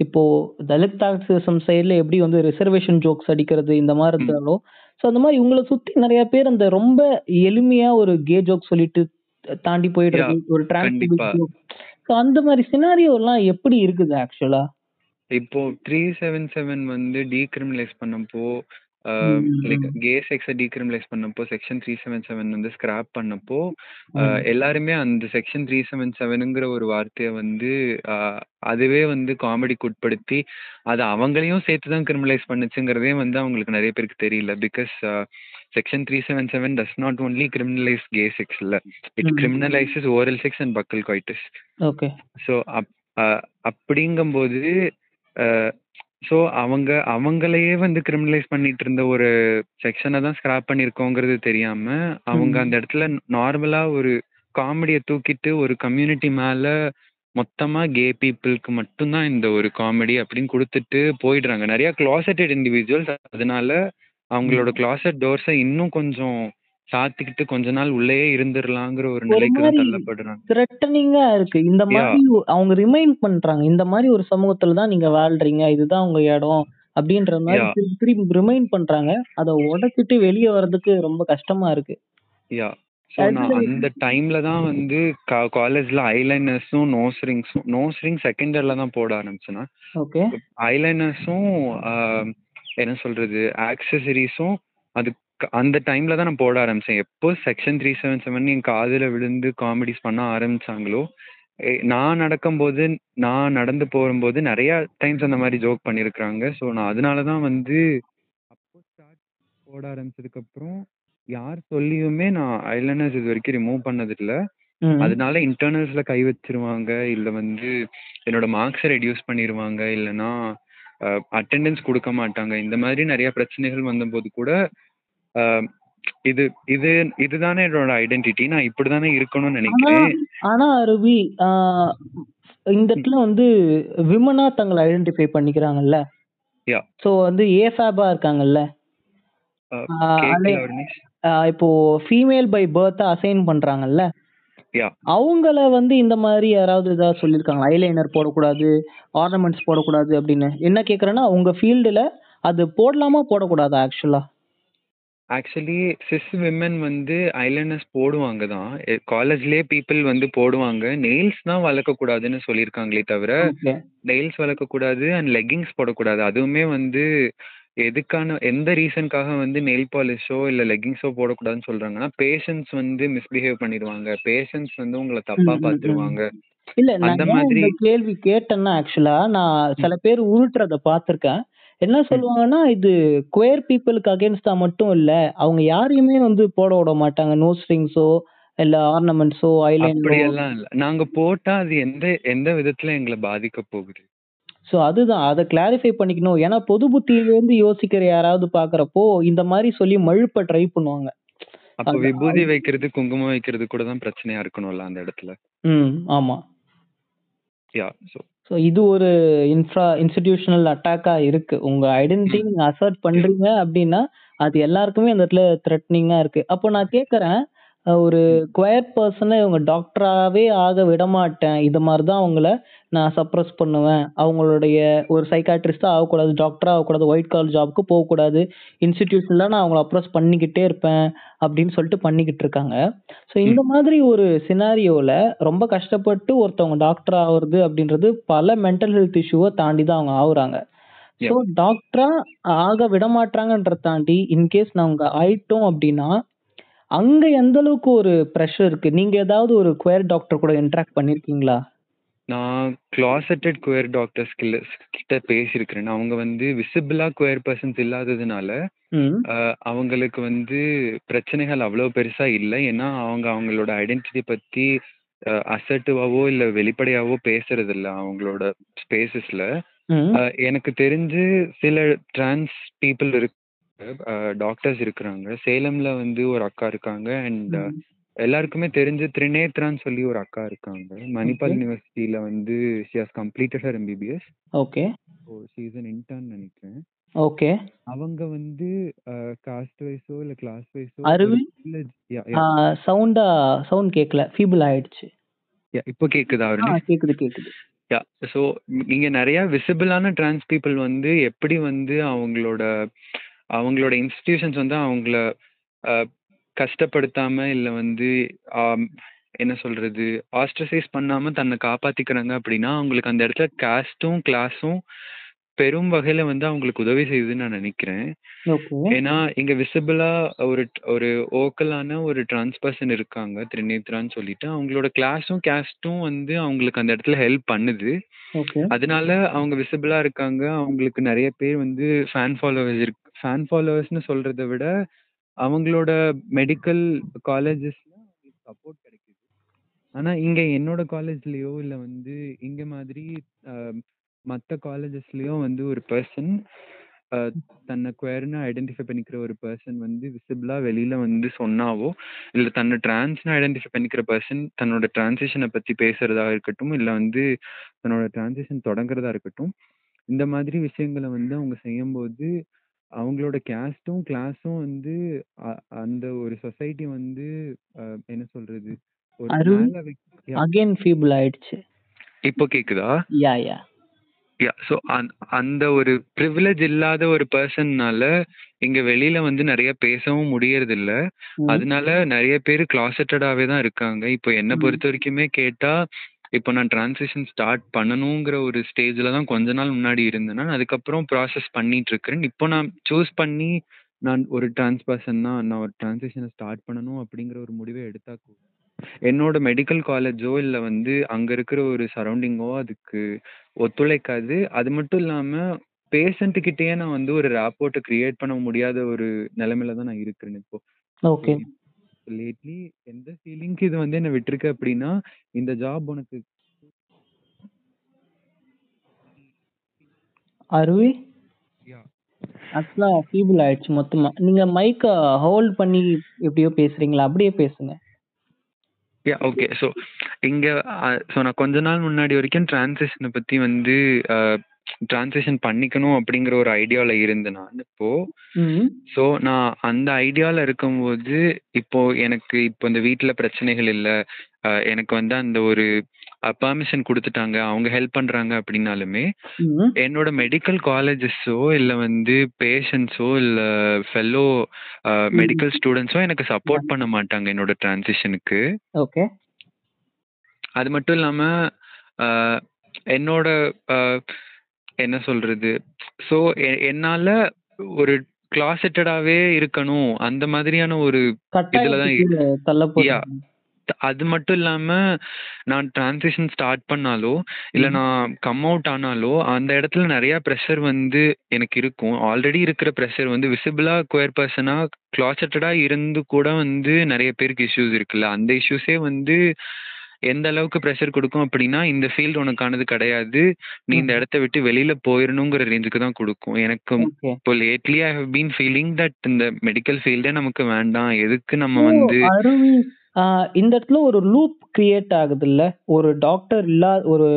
இப்போ தலித் ஆக்டிவிசம் சைடுல எப்படி வந்து ரிசர்வேஷன் ஜோக்ஸ் அடிக்கிறது இந்த மாரி ம். இருந்தாலும், ஸோ அந்த மாரி இவங்கள சுத்தி நெறைய பேர் அந்த ரொம்ப எளிமையா ஒரு கே ஜோக் சொல்லிட்டு தாண்டி யா. போயிடுறது. ஒரு டிரான்ஸ்போபிக் கண்டிப்பா. ஜோக். ஸோ அந்த மாரி சினாரியோலாம் எப்படி இருக்குது ஆக்சுவலா? இப்போ 377 வந்து டீகிரிமினலைஸ் பண்ணப்போ, லைக். கே செக்ஸ டீகிரிமினலைஸ் பண்ணப்போ, செக்ஷன் 377 வந்து ஸ்கிராப் பண்ணப்போ. எல்லாருமே அந்த செக்ஷன் 377ங்கிற ஒரு வார்த்தைய வந்து அதுவே வந்து காமெடிக்கு உட்படுத்தி, அது அவங்களையும் சேர்த்து தான் கிரிமினலைஸ் பண்ணுச்சுங்கிறதே வந்து அவங்களுக்கு நெறைய பேருக்கு தெரியல. Because section 377 does not only criminalise gay sex இல்ல. It. Criminalises oral sex and buccal coitus. Okay. So up அப்படிங்கும்போது, ஸோ அவங்க அவங்களையே வந்து கிரிமினலைஸ் பண்ணிட்டு இருந்த ஒரு செக்ஷன தான் ஸ்கிராப் பண்ணியிருக்கோங்கிறது தெரியாம, அவங்க ம். அந்த இடத்துல நார்மலா ஒரு காமெடிய தூக்கிட்டு ஒரு கம்யூனிட்டி மேல மொத்தமா கே பீப்பிள்க்கு மட்டும் தான் இந்த ஒரு காமெடி அப்படின்னு குடுத்துட்டு போயிடுறாங்க. நெறைய க்ளாசெட்டட் இண்டிவிஜுவல்ஸ் அதனால அவங்களோட ம். க்ளாசெட் டோர்ஸ இன்னும் கொஞ்சம் சாத்திக்கிட்டு கொஞ்ச நாள் உள்ளேயே இருந்துரலாங்கிற ஒரு நிலைக்கு தான் தள்ளப்படுறாங்க. த்ரெட்டனிங்கா இருக்கு. இந்த. மாரி அவங்க ரிமைண்ட் பண்றாங்க. இந்த மாரி ஒரு சமூகத்துல தான் நீங்க வாழ்றீங்க. இதுதான் உங்க இடம். அப்படின்ற யா. திருப்பி ரிமைண்ட் பண்றாங்க. அத உடைச்சிட்டு வெளிய வர்றதுக்கு ரொம்ப கஷ்டமா இருக்கு. யா. ஸோ நான் அந்த டைம்ல தான் வந்து காலேஜ்ல ஐலைனர்ஸும், நோஸ் ரிங்ஸும் நோஸ் ரிங் செகண்ட் இயர்ல தான் போட ஆரம்பிச்சேன் நான். ஓகே. ஐலைனர்ஸும் என்ன சொல்றது? ஆக்சஸரீஸும் அதுக்கு அந்த டைம்ல தான் நான் போட ஆரம்பிச்சேன். எப்போ செக்ஷன் 377 என் காதுல விழுந்து காமெடிஸ் பண்ண ஆரம்பிச்சாங்களோ, நான் நடக்கும்போது நான் நடந்து போகும்போது நெறைய டைம்ஸ் அந்த மாரி ஜோக் பண்ணியிருக்கிறாங்க. ஸோ நான் அதனால தான் வந்து அப்போ ஸ்டார்ட் போட ஆரம்பிச்சதுக்கப்புறம், யார் சொல்லியுமே நான் ஐலைனர்ஸ் இதுவரைக்கும் ரிமூவ் பண்ணதில்ல. அதனால இன்டர்னல்ஸ்ல கை வச்சுருவாங்க. இல்ல வந்து என்னோட மார்க்ஸ ரெட்யூஸ் பண்ணிருவாங்க. இல்லன்னா அட்டெண்டன்ஸ் குடுக்க மாட்டாங்க. இந்த மாதிரி நெறைய பிரச்சனைகள் வந்தபோது கூட, இது இது இதுதானே என்னோட ஐடென்டிட்டி. நான் இப்படி தானே இருக்கணும்னு நெனைக்கிறேன். ஆனா ரவி, இந்த. இடத்துல வந்து விமனா தங்கள ஐடென்டிஃபை பண்ணிக்கிறாங்கல்ல. யா. ஸோ வந்து ஏஃபாபா இருக்காங்கல்ல. இப்போ ஃபீமேல் பை பர்த்த அசைன் பண்றாங்கல்ல. அவங்கள வந்து இந்த மாரி யாராவது ஏதாவது சொல்லியிருக்காங்களா? ஐலைனர் போடக்கூடாது, ஆர்னமெண்ட்ஸ் போடக்கூடாது அப்படின்னு. என்ன கேட்கிறேன்னா, உங்க ஃபீல்டுல அது போடலாமா? போடக்கூடாதா ஆக்சுவலா? ஆக்சுவலி சிஸ் விமென் வந்து ஐலைனர்ஸ் போடுவாங்க தான். காலேஜ்லயே பீப்பிள் வந்து போடுவாங்க. நெயில்ஸ் தான் வளர்க்கக்கூடாதுன்னு சொல்லியிருக்காங்களே தவிர, ஓகே. நெயில்ஸ் வளர்க்கக்கூடாது அண்ட் லெக்கிங்ஸ் போடக்கூடாது. அதுவுமே வந்து எதுக்கான எந்த ரீசன்க்காக வந்து நெயில் பாலிஷோ, இல்ல லெக்கிங்ஸோ போடக்கூடாதுன்னு சொல்றாங்கன்னா, பேஷண்ட்ஸ் வந்து மிஸ்பிஹேவ் பண்ணிருவாங்க. பேஷண்ட்ஸ் வந்து உங்கள தப்பா ம், ம், ம். பார்த்துருவாங்க. இல்ல நான் அந்த ஏன் மாதிரி இந்த கேள்வி கேட்டேன்னா, ஆக்சுவலா நான். சில பேர் உருட்டுறத பார்த்துருக்கேன். என்ன. சொல்லுவாங்கன்னா, இது குயர் பீப்பிளுக்கு அகைன்ஸ்டா மட்டும் இல்ல. அவங்க யாரையுமே வந்து போட விட மாட்டாங்க. நோஸ் ரிங்ஸோ, இல்ல ஆர்னமெண்ட்ஸோ, ஐலைனரோ. அப்படியெல்லாம் இல்ல. நாங்க போட்டா அது எந்த எந்த விதத்துல எங்கள பாதிக்கப் போகுது? ஸோ அதுதான். அத கிளாரிஃபை பண்ணிக்கணும். ஏன்னா பொது புத்தியிலேருந்து யோசிக்கிற யாராவது பார்க்கிறப்போ, இந்த மாரி சொல்லி மழுப்ப ட்ரை பண்ணுவாங்க. அப்ப விபூதி வைக்கிறது, குங்குமம் வைக்கிறது கூட தான் பிரச்சனையா இருக்கணும்ல அந்த இடத்துல. ம். ஆமா. யா. ஸோ ஸோ இது ஒரு இன்ஃப்ரா இன்ஸ்டிடியூஷனல் அட்டாக்கா இருக்கு. உங்க ஐடென்டிட்டி ம். நீங்க அசர்ட் பண்ணுறீங்க பண்றீங்க அப்டின்னா, அது எல்லாருக்குமே அந்த இடத்துல த்ரெட்னிங்காக இருக்கு. அப்போ நான் கேட்கறேன், ஒரு. குயர் பெர்சன இவங்க டாக்டராவே ஆக விடமாட்டேன். இது மாரி தான் அவங்கள நான் சப்ரஸ் பண்ணுவேன். அவங்களுடைய ஒரு சைக்காட்ரிஸ்ட்டா ஆகக்கூடாது, டாக்டரா ஆகக்கூடாது, ஒயிட் காலர் ஜாப்க்கு போகக்கூடாது. இன்ஸ்டிடியூஷன்ல நான் அவங்கள அப்ரோச் பண்ணிக்கிட்டே இருப்பேன். அப்டின்னு சொல்லிட்டு பண்ணிக்கிட்டு இருக்காங்க. ஸோ இந்த ம். மாதிரி ஒரு சினாரியோல ரொம்ப கஷ்டப்பட்டு ஒருத்தவங்க டாக்டர் ஆவுறது அப்டின்றது பல மென்டல் ஹெல்த் இஷ்யூவ தாண்டி தான் அவங்க ஆவுறாங்க. யா. ஸோ டாக்டரா ஆக விடமாட்றாங்கன்றத தாண்டி, இன்கேஸ் நாங்க ஆயிட்டோம் அப்டின்னா, அங்க எந்த அளவுக்கு ஒரு பிரஷர் இருக்கு? நீங்க ஏதாவது ஒரு குயர் டாக்டர் கூட இன்டராக்ட் பண்ணியிருக்கீங்களா? நான் கிளாசெட்டட் குயர் டாக்டர்ஸ் கில்ல கிட்ட பேசியிருக்கிறேன். அவங்க வந்து விசிபிளா குயர் பெர்சன்ஸ் இல்லாததுனால, ம். அ அவங்களுக்கு வந்து பிரச்சனைகள் அவ்வளோ பெருசா இல்ல. ஏன்னா அவங்க அவங்களோட ஐடென்டிட்டி பத்தி அசர்ட்டிவாவோ இல்ல வெளிப்படையாவோ பேசுறதில்ல அவங்களோட. ம். அ எனக்கு தெரிஞ்சு சில டிரான்ஸ் பீப்பிள் இருக் அ டாக்டர்ஸ் இருக்கிறாங்க. சேலம்ல வந்து ஒரு அக்கா இருக்காங்க. அண்ட் ம். எல்லாருக்குமே தெரிஞ்ச திரிநேத்ரான்னு சொல்லி ஒரு அக்கா இருக்காங்க. மணிப்பால் ஓகே. யுனிவர்சிட்டில வந்து she has completed her MBBS. Okay. So she is an intern நெனைக்கிறேன். ஓகே. அவங்க வந்து அ காஸ்ட் வைஸோ இல்ல கிளாஸ் வைஸோ ஒரு அருவி? Privilege yeah ah yeah. சவுண்டா சவுண்ட் கேட்கல. ஃபீபிள் ஆயிடுச்சு. யா இப்போ கேக்குதா ஆ அருணி? கேக்குது, கேக்குது. யா. ஸோ இங்க நெறைய விசிபிளான டிரான்ஸ் பீப்பிள் வந்து எப்படி வந்து அவங்களோட அவங்களோட இன்ஸ்டிடியூஷன்ஸ் வந்து அவங்கள கஷ்டப்படுத்தாமல் கஷ்டப்படுத்தாம வந்து என்ன சொல்றது? ஆஸ்ட்ரசைஸ் பண்ணாம தன்னை காப்பாத்திக்கிறாங்க அப்படின்னா, அவங்களுக்கு அந்த இடத்துல காஸ்ட்டும், கிளாஸும் பெரும் வகையில வந்து அவங்களுக்கு உதவி செய்யுதுன்னு நான் நெனைக்கிறேன். ஓகே. ஏன்னா, இங்க விசிபிளா ஒரு ஒரு வோக்கலான ஒரு டிரான்ஸ் பெர்சன் இருக்காங்க. திரிநேத்ரான்னு சொல்லிட்டு. அவங்களோட கிளாஸும், காஸ்ட்டும் வந்து அவங்களுக்கு அந்த இடத்துல ஹெல்ப் பண்ணுது. ஓகே. அதனால அவங்க விசிபிளா இருக்காங்க. அவங்களுக்கு நெறைய பேர் வந்து ஃபேன் ஃபாலோவர்ஸ் இருக் ஃபேன் ஃபாலோவர்ஸ்ன்னு சொல்றத விட, அவங்களோட மெடிக்கல் காலேஜஸ்ல அவங்களுக்கு சப்போர்ட் கிடைக்குது. ஆனா, இங்க என்னோட காலேஜ்லயோ இல்ல வந்து இங்க மாதிரி அ மத்த காலேஜஸ்லயோ வந்து ஒரு பெர்சன் அ தன்ன குயர்ன்னு ஐடென்டிஃபை பண்ணிக்கிற ஒரு பெர்சன் வந்து விசிபிளா வெளியில வந்து சொன்னாவோ, இல்ல தன்ன டிரான்ஸ்ன்னு ஐடென்டிஃபை பண்ணிக்கிற பெர்சன் தன்னோட டிரான்சிஷன பத்தி பேசுறதா இருக்கட்டும், இல்ல வந்து தன்னோட டிரான்சிஷன் தொடங்குறதா இருக்கட்டும், இந்த மாதிரி விஷயங்கள வந்து அவங்க செய்யும்போது, அவங்களோட காஸ்ட்டும், கிளாஸும் வந்து அ அந்த ஒரு சொசைட்டி வந்து அ என்ன சொல்றது? ஒரு அருவி? மேல வைக் யா. அகைன் ஃபீபிள் ஆயிடுச்சு. இப்போ கேக்குதா? யா, யா. யா. ஸோ அந் அந்த ஒரு பிரிவிலேஜ் இல்லாத ஒரு பெர்சன்னால இங்க வெளியில வந்து நெறைய பேசவும் முடியறதில்ல. ம். அதனால நெறைய பேரு கிளாசெட்டடாவே தான் இருக்காங்க. இப்போ என்ன ம். பொறுத்தவரைக்குமே கேட்டா, இப்போ நான் டிரான்சிஷன் ஸ்டார்ட் பண்ணணுங்கிற ஒரு ஸ்டேஜ்ல தான் கொஞ்ச நாள் முன்னாடி இருந்தேன் நான். அதுக்கப்புறம் ப்ராசஸ் பண்ணிட்டு இருக்கிறேன். இப்போ நான் சூஸ் பண்ணி நான் ஒரு டிரான்ஸ் பெர்சன் தான். நான் ஒரு டிரான்சிஷன ஸ்டார்ட் பண்ணணும் அப்படிங்கிற ஒரு முடிவ எடுத்தா கூட, என்னோட மெடிக்கல் காலேஜோ இல்ல வந்து அங்க இருக்கிற ஒரு சரவுண்டிங்கோ அதுக்கு ஒத்துழைக்காது. அது மட்டும் இல்லாம பேஷண்ட் கிட்டயே நான் வந்து ஒரு ராப்போர்ட்ட கிரியேட் பண்ண முடியாத ஒரு நிலைமையில தான் நான் இருக்கிறேன் இப்போ. ஓகே. லேட்லி எந்த ஃபீலிங்க்கு இது வந்து என்ன விட்டுருக்கு அப்படின்னா, இந்த ஜாப் உனக்கு அருவி? யா. ஆக்சுவலா ஃபீபிள் ஆயிடுச்சு மொத்தமா. நீங்க மைக்க ஹோல்ட் பண்ணி எப்படியோ பேசுறீங்களா? அப்படியே பேசுங்க. Yeah okay. ஸோ இங்க ஸோ நான் கொஞ்ச நாள் முன்னாடி வரைக்கும் டிரான்சிஷன பத்தி வந்து அ டிரான்சிஷன் பண்ணிக்கணும் அப்படிங்கிற ஒரு ஐடியால இருந்தேன் நான் இப்போ. ம். ஸோ நான் அந்த ஐடியால இருக்கும்போது, இப்போ எனக்கு இப்போ இந்த வீட்ல பிரச்சனைகள் இல்ல. எனக்கு வந்து அந்த ஒரு பெர்மிஷன் குடுத்துட்டாங்க. அவங்க ஹெல்ப் பண்றாங்க அப்படின்னாலுமே. என்னோட மெடிக்கல் காலேஜஸோ இல்ல வந்து பேஷண்ட்ஸோ இல்ல ஃபெல்லோ. மெடிக்கல் ஸ்டூடண்ட்ஸோ எனக்கு. சப்போர்ட் பண்ண மாட்டாங்க என்னோட டிரான்சிஷனுக்கு. ஓகே. அது மட்டும் இல்லாம, என்னோட என்ன சொல்றது? ஸோ என்னால ஒரு கிளாசெட்டடாவே இருக்கணும். அந்த மாதிரியான ஒரு இதுல அது மட்டும் இல்லாம, நான் டிரான்சிஷன் ஸ்டார்ட் பண்ணாலோ, இல்ல ம். நான் கம் அவுட் ஆனாலோ, அந்த இடத்துல நெறைய பிரஷர் வந்து எனக்கு இருக்கும். ஆல்ரெடி இருக்கிற பிரஷர் வந்து விசிபிளா குயர் பெர்சனா கிளாசெட்டடா இருந்து கூட வந்து நெறைய பேருக்கு இஷ்யூஸ் இருக்குல்ல. அந்த இஷ்யூஸே வந்து எந்த அளவுக்கு பிரஷர் குடுக்கும் அப்படின்னா, இந்த ஃபீல்டு உனக்கானது கிடையாது. நீ இந்த ம். இடத்த விட்டு வெளியில போயிரணுங்கிற ரேஞ்சுக்கு தான் குடுக்கும். எனக்கு ஓகே. இப்போ lately I have been feeling that இந்த மெடிக்கல் ஃபீல்டே நமக்கு வேண்டாம். எதுக்கு நம்ம வந்து இந்த இடத்துல ஒரு லூப் கிரியேட் ஆகுதுல்ல. ஒரு டாக்டர் இல்லா ஒரு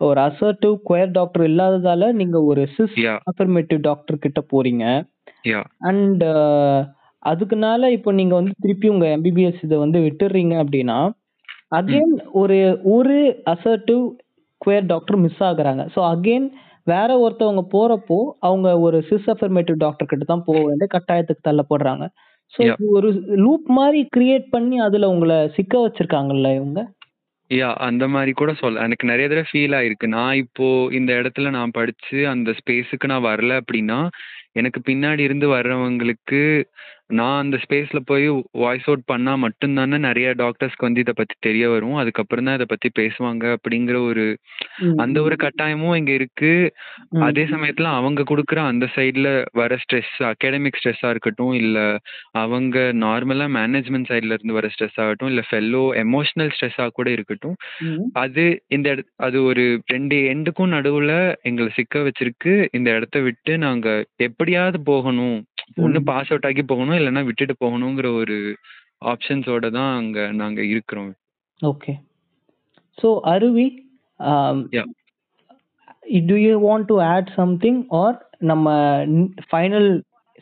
ஒரு அசர்ட்டிவ் குயர் டாக்டர் இல்லாததால நீங்க ஒரு சிஸ். அஃபர்மேட்டிவ் டாக்டர் கிட்ட போறீங்க. அண்ட் அதுக்குனால இப்போ நீங்க வந்து திருப்பி உங்க எம்பிபிஎஸ் இத வந்து விட்டுர்றீங்க அப்படின்னா, ம். அகைன் ஒரு ஒரு அசர்ட்டிவ் குயர் டாக்டர் மிஸ் ஆகுறாங்க. ஸோ அகைன் வேற ஒருத்தவங்க போறப்போ, அவங்க ஒரு சிஸ் அஃபர்மேட்டிவ் டாக்டர் கிட்ட தான் போ வேண்டிய கட்டாயத்துக்கு தள்ளப்படுறாங்க. யா. இது ஒரு லூப் மாரி கிரியேட் பண்ணி அதுல உங்கள சிக்க வச்சிருக்காங்கல்ல இவங்க? யா அந்த மாரி கூட சொல்லலாம். எனக்கு நெறைய தடவ ஃபீல் ஆயிருக்கு. நான் இப்போ இந்த இடத்துல நான் படிச்சு அந்த ஸ்பேஸுக்கு நான் வரல அப்படின்னா, எனக்கு பின்னாடி இருந்து வர்றவங்களுக்கு நான் அந்த ஸ்பேஸ்ல போய் வாய்ஸ் அவுட் பண்ணா மட்டும் தானே நிறைய டாக்டர்ஸ்க்கு வந்து இதை பத்தி தெரிய வரும். அதுக்கப்புறம் தான் இதை பத்தி பேசுவாங்க அப்படிங்கிற ஒரு அந்த ஒரு கட்டாயமும் இங்க இருக்கு. ம், அதே சமயத்துல அவங்க கொடுக்குற அந்த சைடுல வர ஸ்ட்ரெஸ் அகாடமிக் ஸ்ட்ரெஸ்ஸா இருக்கட்டும் இல்ல அவங்க நார்மலா மேனேஜ்மெண்ட் சைடுல இருந்து வர ஸ்ட்ரெஸ் ஆகட்டும் இல்ல ஃபெல்லோ எமோஷனல் ஸ்ட்ரெஸ்ஸா கூட இருக்கட்டும். அது இந்த இடத் அது ஒரு ரெண்டு எண்டுக்கும் நடுவுல எங்களை சிக்க வச்சிருக்கு. இந்த இடத்த விட்டு நாங்க எப்படியாவது போகணும். ஒண்ணு ம். பாஸ் அவுட் ஆகி போகணும் இல்லைன்னா விட்டுட்டு போகணுங்கிற ஒரு ஆப்ஷன்ஸோட தான் அங்க நாங்க இருக்கிறோம். Okay so Aruvi. Do you want to add something or நம்ம ஃபைனல்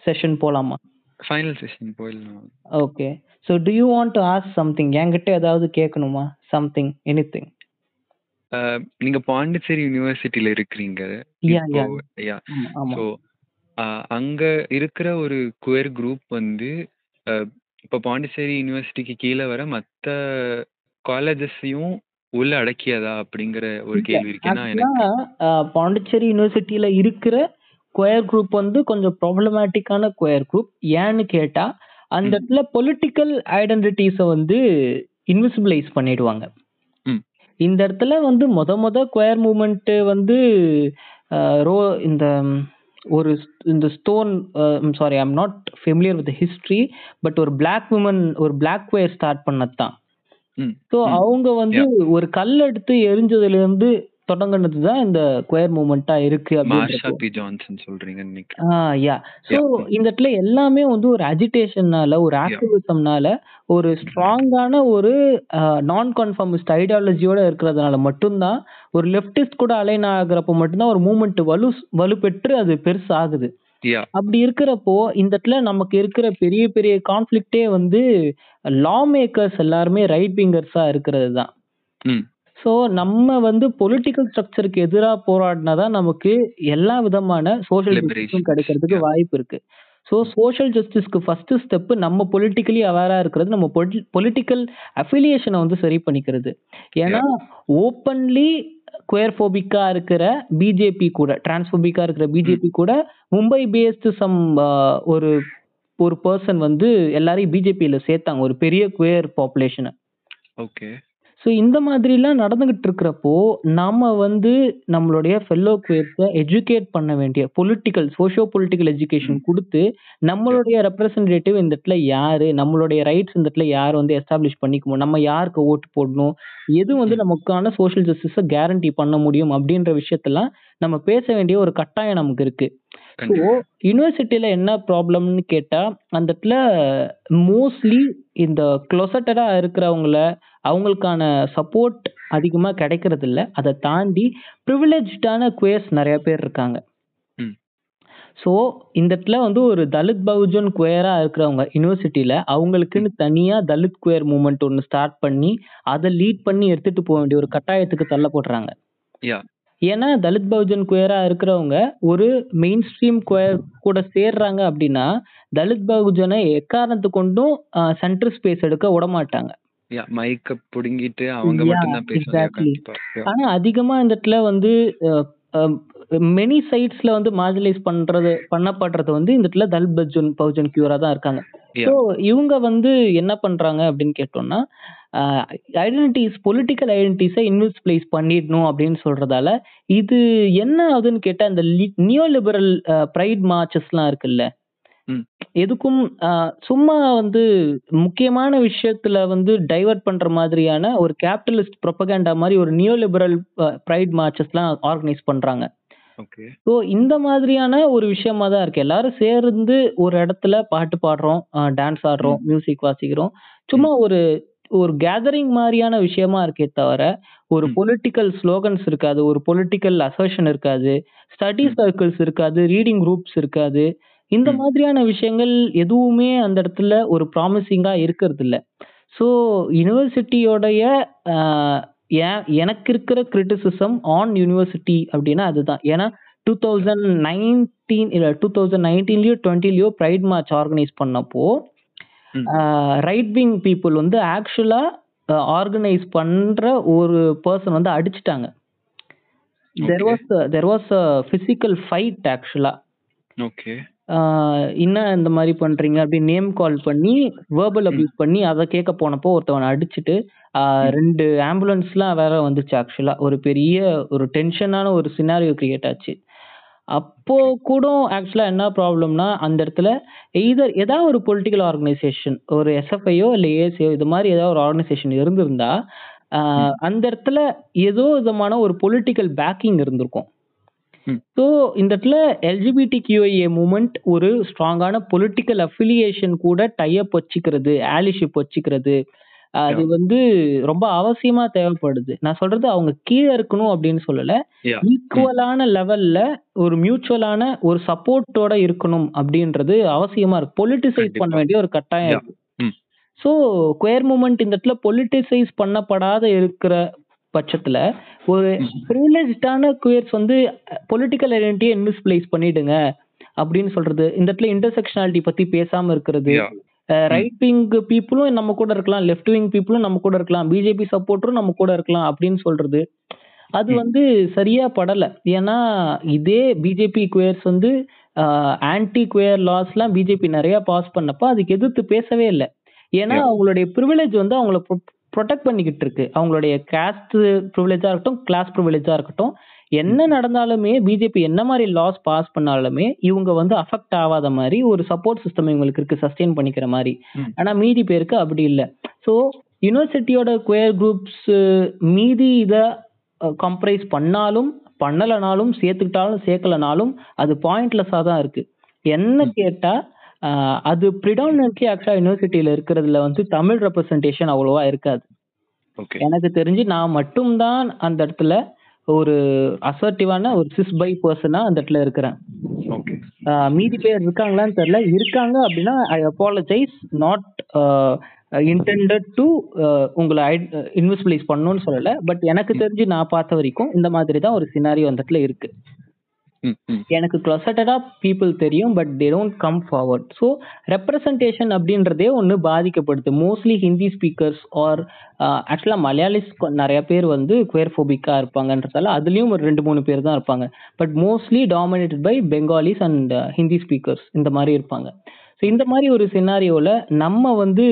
செஷன் போலாமா? ஃபைனல் செஷன் போயிடலாம். Okay so do you want to ask something என்கிட்ட ஏதாவது கேட்கணுமா? சம்திங் எனி திங் அஹ், நீங்க பாண்டிச்சேரி யூனிவர்சிட்டியில இருக்கிறீங்க. யா அங்க இருக்கிற ஒரு குயர் குரூப் வந்து இப்போ பாண்டிச்சேரி யுனிவர்சிட்டிக்கு கீழே வர மற்ற காலேஜஸையும் உள்ள அடக்கியதா அப்படிங்கிற ஒரு கேள்வி இருக்கு ஏன்னா எனக்கு ஆக்சுவலா பாண்டிச்சேரி யூனிவர்சிட்டியில இருக்கிற கொயர் குரூப் வந்து கொஞ்சம் ப்ராப்ளமேட்டிக்கான கொயர் குரூப் ஏன்னு கேட்டா அந்த ம். இடத்துல பொலிட்டிக்கல் ஐடென்டிட்டிஸை வந்து இன்விசிபிளைஸ் பண்ணிடுவாங்க ம். இந்த இடத்துல வந்து மொத மொத கொயர் மூமெண்ட் வந்து ரோ இந்த ஒரு இந்த stone sorry I'm not familiar with history but ஒரு பிளாக் உமன் ஒரு பிளாக் கொயர் ஸ்டார்ட் பண்ணது தான் ஸோ. அவங்க வந்து ஒரு கல் எடுத்து எரிஞ்சதுல இருந்து தொடங்கினது தான் இந்த கொயர் மூமெண்டா இருக்கு மார்ஷா அப்படின்றப்போ பி ஜான்சன் சொல்றீங்கன்னு நினைக்கிறேன். Ah yeah so Yeah. இந்த இடத்துல எல்லாமே வந்து ஒரு அஜிடேஷன்னால ஒரு ஆக்டிவிசம்னால ஒரு ஸ்ட்ராங்கான ஒரு நான் கன்ஃபார்மிஸ்ட் ஐடியாலஜியோட இருக்கிறதுனால மட்டும்தான் ஒரு லெஃப்டிஸ்ட் கூட அலைன் ஆகுறப்போ மட்டும்தான் ஒரு மூமெண்ட் வலு வலுப்பெற்று அது பெருசாகுது. யா அப்படி இருக்கிறப்போ இந்த இடத்துல நமக்கு இருக்கிற பெரிய பெரிய கான்ஃப்ளிக்டே வந்து லா மேக்கர்ஸ் எல்லாருமே ரைட் விங்கர்ஸா இருக்கிறது தான் ஸோ நம்ம வந்து பொலிட்டிக்கல் ஸ்ட்ரக்சருக்கு எதிராக போராடினா தான் நமக்கு எல்லா விதமான சோஷியல். ஜஸ்டிஸும் கிடைக்கிறதுக்கு. வாய்ப்பு இருக்கு. ஸோ சோஷியல் ஜஸ்டிஸ்க்கு ஃபர்ஸ்ட் ஸ்டெப் நம்ம பொலிட்டிக்கலி அவேரா இருக்கிறது நம்ம பொலிட்டிக்கல் அஃபிலியேஷனை வந்து சரி பண்ணிக்கிறது. ஏன்னா ஓப்பன்லி குயர்ஃபோபிக்கா இருக்கிற பிஜேபி கூட டிரான்ஸ்போபிக்கா இருக்கிற பிஜேபி கூட மும்பை பேஸ்டு சம் ஒரு ஒரு பர்சன் வந்து எல்லாரையும் பிஜேபியில சேர்த்தாங்க ஒரு பெரிய குயர் பாப்புலேஷனை ஓகே ஸோ இந்த மாதிரிலாம் நடந்துகிட்டு இருக்கிறப்போ நாம வந்து நம்மளுடைய ஃபெல்லோ குயர்ஸை எஜுகேட் பண்ண வேண்டிய பொலிட்டிக்கல் சோஷியோ பொலிட்டிக்கல் எஜுகேஷன் கொடுத்து நம்மளுடைய ரெப்ரசன்டேட்டிவ் இந்த இடத்துல யாரு நம்மளுடைய ரைட்ஸ் இந்த இடத்துல யார் வந்து எஸ்டாப்ளிஷ் பண்ணிக்கணும் நம்ம யாருக்கு ஓட்டு போடணும் எது வந்து நமக்கான சோஷியல் ஜஸ்டிஸை கேரண்டி பண்ண முடியும் அப்படின்ற விஷயத்தெல்லாம் நம்ம பேச வேண்டிய ஒரு கட்டாயம் நமக்கு இருக்கு. ஸோ கண்டிப்பா. யூனிவர்சிட்டியில என்ன ப்ராப்ளம்னு கேட்டா அந்த இடத்துல மோஸ்ட்லி இந்த க்ளொசட்டடா இருக்கிறவங்கள அவங்களுக்கான சப்போர்ட் அதிகமா கிடைக்கிறது இல்ல. அதை தாண்டி ப்ரிவிலேஜ்டான குவேர்ஸ் நிறைய பேர் இருக்காங்க. ம். ஸோ இந்த இடத்துல வந்து ஒரு தலித் பகுஜன் குயரா இருக்கிறவங்க யூனிவர்சிட்டியில அவங்களுக்குன்னு தனியா தலித் குயர் மூமெண்ட் ஒன்று ஸ்டார்ட் பண்ணி அதை லீட் பண்ணி எடுத்துட்டு போக வேண்டிய ஒரு கட்டாயத்துக்கு தள்ளப்படுறாங்க. யா. ஏன்னா தலித் பகுஜன் குயரா இருக்கிறவங்க ஒரு மெயின் ஸ்ட்ரீம் குயர் கூட சேர்றாங்க அப்படின்னா தலித் பகுஜனை எக்காரணத்து கொண்டும் சென்டர் ஸ்பேஸ் எடுக்க விட மாட்டாங்க யா மைக்க புடுங்கிட்டு அவங்க மட்டும் தான் பேசுவாங்க. ஆனா அதிகமா இந்த இடத்துல வந்து மெனி சைட்ஸ்ல வந்து மார்ஜினைஸ் பண்றது பண்ணப்படுறது வந்து இந்த இடத்துல தலித் பகுஜன் பகுஜன் கியூரா தான் இருக்காங்க. ஸோ இவங்க வந்து என்ன பண்றாங்க அப்படின்னு கேட்டோம்னா ஐடென்டிட்டிஸ் பொலிட்டிக்கல் ஐடென்டிட்டிஸை இன்விஸ்பிளைஸ் பண்ணிடணும் அப்படின்னு சொல்றதால இது என்ன ஆகுதுன்னு கேட்டா இந்த நியோ லிபரல் ப்ரைட் மார்ச்சஸ்லாம் இருக்குல்ல ம். எதுக்கும் சும்மா வந்து முக்கியமான விஷயத்துல வந்து டைவர்ட் பண்ற மாதிரியான ஒரு கேபிட்டலிஸ்ட் ப்ரொபகேண்டா மாதிரி ஒரு நியோ லிபரல் ப்ரைட் மார்ச்சஸ்லாம் ஆர்கனைஸ் பண்றாங்க. ஓகே. ஸோ இந்த மாதிரியான ஒரு விஷயமா தான் இருக்கு. எல்லாரும் சேர்ந்து ஒரு இடத்துல பாட்டு பாடுறோம் டான்ஸ் ஆடுறோம் மியூசிக் வாசிக்கிறோம். சும்மா ஒரு ஒரு கேதரிங் மாதிரியான விஷயமா இருக்கே தவிர ஒரு ம். பொலிட்டிக்கல் ஸ்லோகன்ஸ் இருக்காது ஒரு பொலிட்டிக்கல் அசர்ஷன் இருக்காது ஸ்டடி சர்க்கிள்ஸ் இருக்காது ரீடிங் குரூப்ஸ் இருக்காது இந்த ம். மாதிரியான விஷயங்கள் எதுவுமே அந்த இடத்துல ஒரு ப்ராமிசிங்கா இருக்கிறது இல்ல ஸோ யூனிவர்சிட்டியோடைய எனக்கு இருக்கிற கிரிட்டிசிசம் ஆன் யூனிவர்சிட்டி அப்படின்னா அதுதான் ஏன்னா டூ தௌசண்ட் நைன்டீன் இல்லை டூ தௌசண்ட் நைன்டீன்லயோ டுவெண்ட்டிலயோ ப்ரைட் மார்ச் ஆர்கனைஸ் பண்ணப்போ ம். ரைட் விங் பீப்புள் வந்து ஆக்சுவலா ஆர்கனைஸ் பண்ற ஒரு பர்சன் வந்து அடிச்சிட்டாங்க there. Was there was physical fight actually okay என்ன இந்த மாதிரி பண்றீங்க அப்படின்னு நேம் கால் பண்ணி வேர்பல் அபியூஸ் பண்ணி அதை கேட்க போனப்போ ஒருத்தவனை அடிச்சுட்டு ரெண்டு ஆம்புலன்ஸ்லாம் வேற வந்துச்சு ஆக்சுவலா ஒரு பெரிய ஒரு டென்ஷனான ஒரு சினாரியோ கிரியேட் ஆச்சு. அப்போ கூட ஆக்சுவலா என்ன ப்ராப்ளம்னா அந்த இடத்துல எய்தர் ஏதாவது ஒரு பொலிட்டிக்கல் ஆர்கனைசேஷன் ஒரு எஸ்எஃப்ஐயோ இல்ல ஏசியோ இது மாதிரி ஏதாவது ஒரு ஆர்கனைசேஷன் இருந்திருந்தா அந்த இடத்துல ஏதோ விதமான ஒரு பொலிட்டிக்கல் பேக்கிங் இருந்திருக்கும். ம். ஸோ இந்த இடத்துல எல்ஜிபிடி கியூஐஏ மூமெண்ட் ஒரு ஸ்ட்ராங்கான பொலிட்டிக்கல் அஃபிலியேஷன் கூட டைப் வச்சுக்கிறது ஆலிஷிப் வச்சுக்கிறது அது வந்து ரொம்ப அவசியமா தேவைப்படுது நான் சொல்றது அவங்க கீழே இருக்கணும் அப்படின்னு சொல்லல. ஈக்குவலான லெவல்ல ஒரு மியூச்சுவலான ஒரு சப்போர்ட்டோட இருக்கணும் அப்படின்றது அவசியமா இருக்கு பொலிட்டிசைஸ் பண்ண. வேண்டிய ஒரு கட்டாயம். இருக்கு. ஸோ குயர் மூமெண்ட் இந்த இடத்துல பொலிட்டிசைஸ் பண்ணப்படாத இருக்கிற பட்சத்துல ஒரு ம். ப்ரிவிலேஜான குயர்ஸ் வந்து பொலிட்டிக்கல் ஐடென்டிட்டியை இன்விஸ்பிளைஸ் பண்ணிடுங்க அப்படின்னு சொல்றது இந்த இடத்துல இன்டர்செக்ஷனாலிட்டி பத்தி பேசாம இருக்கிறது. ரைட் விங் பீப்புளும் நம்ம கூட இருக்கலாம் லெஃப்ட் விங் பீப்புளும் நம்ம கூட இருக்கலாம் பிஜேபி சப்போர்ட்டரும் நம்ம கூட இருக்கலாம் அப்படின்னு சொல்றது அது. வந்து சரியா படல ஏன்னா இதே பிஜேபி குயர்ஸ் வந்து ஆன்டி குயர் லாஸ்லாம் பிஜேபி நிறைய பாஸ் பண்ணப்ப அதுக்கு எதிர்த்து பேசவே இல்லை ஏன்னா. அவங்களுடைய ப்ரிவிலேஜ் வந்து அவங்கள ப்ரொடெக்ட் பண்ணிக்கிட்டு இருக்கு அவங்களுடைய காஸ்ட் ப்ரிவிலேஜா இருக்கட்டும் கிளாஸ் ப்ரிவிலேஜா இருக்கட்டும் என்ன நடந்தாலுமே பிஜேபி என்ன மாதிரி லாஸ் பாஸ் பண்ணாலுமே இவங்க வந்து அஃபெக்ட் ஆகாத மாதிரி ஒரு சப்போர்ட் சிஸ்டம் இவங்களுக்கு இருக்கு சஸ்டெயின் பண்ணிக்கிற மாதிரி. ம். ஆனா மீதி பேருக்கு அப்படி இல்லை. ஸோ யூனிவர்சிட்டியோட குயர் குரூப்ஸ் மீதி இதை கம்ப்ரைஸ் பண்ணாலும் பண்ணலனாலும் சேர்த்துக்கிட்டாலும் சேர்க்கலனாலும் அது பாயிண்ட்லெஸ்ஸாக தான் இருக்கு. என்ன ம். அது ப்ரிடாமினன்ட்லி ஆக்சுவலா யூனிவர்சிட்டியில இருக்கிறதுல வந்து தமிழ் ரெப்ரசன்டேஷன் அவ்வளவா இருக்காது. ஓகே எனக்கு தெரிஞ்சு நான் மட்டும்தான் அந்த இடத்துல ஒரு அசர்ட்டிவான ஒரு சிஸ் பை பர்சனா அந்த இடத்துல இருக்கிறேன். ஓகே மீதி பேர் இருக்காங்களான்னு தெரியல. இருக்காங்க அப்படின்னா I apologise not intended to உங்களை இன்வெஸ்டிலைஸ் பண்ணணும்னு சொல்லல. பட் எனக்கு தெரிஞ்சு நான் பார்த்த வரைக்கும் இந்த மாதிரி தான் ஒரு சினாரியோ அந்த இடத்துல இருக்கு. எனக்கு க்ளோசட்டடா பீப்புள் தெரியும் but they don't come forward so representation அப்படின்றதே ஒன்று பாதிக்கப்படுது. மோஸ்ட்லி ஹிந்தி ஸ்பீக்கர்ஸ் ஆர் ஆக்சுவலாக மலையாளிஸ் நிறைய பேர் வந்து குவேர்ஃபோபிக்காக இருப்பாங்கன்றதால அதுலேயும் ஒரு ரெண்டு மூணு பேர் தான் இருப்பாங்க. But mostly dominated by Bengalis and Hindi speakers இந்த மாதிரி இருப்பாங்க. ஸோ இந்த மாதிரி ஒரு சினாரியோவில் நம்ம வந்து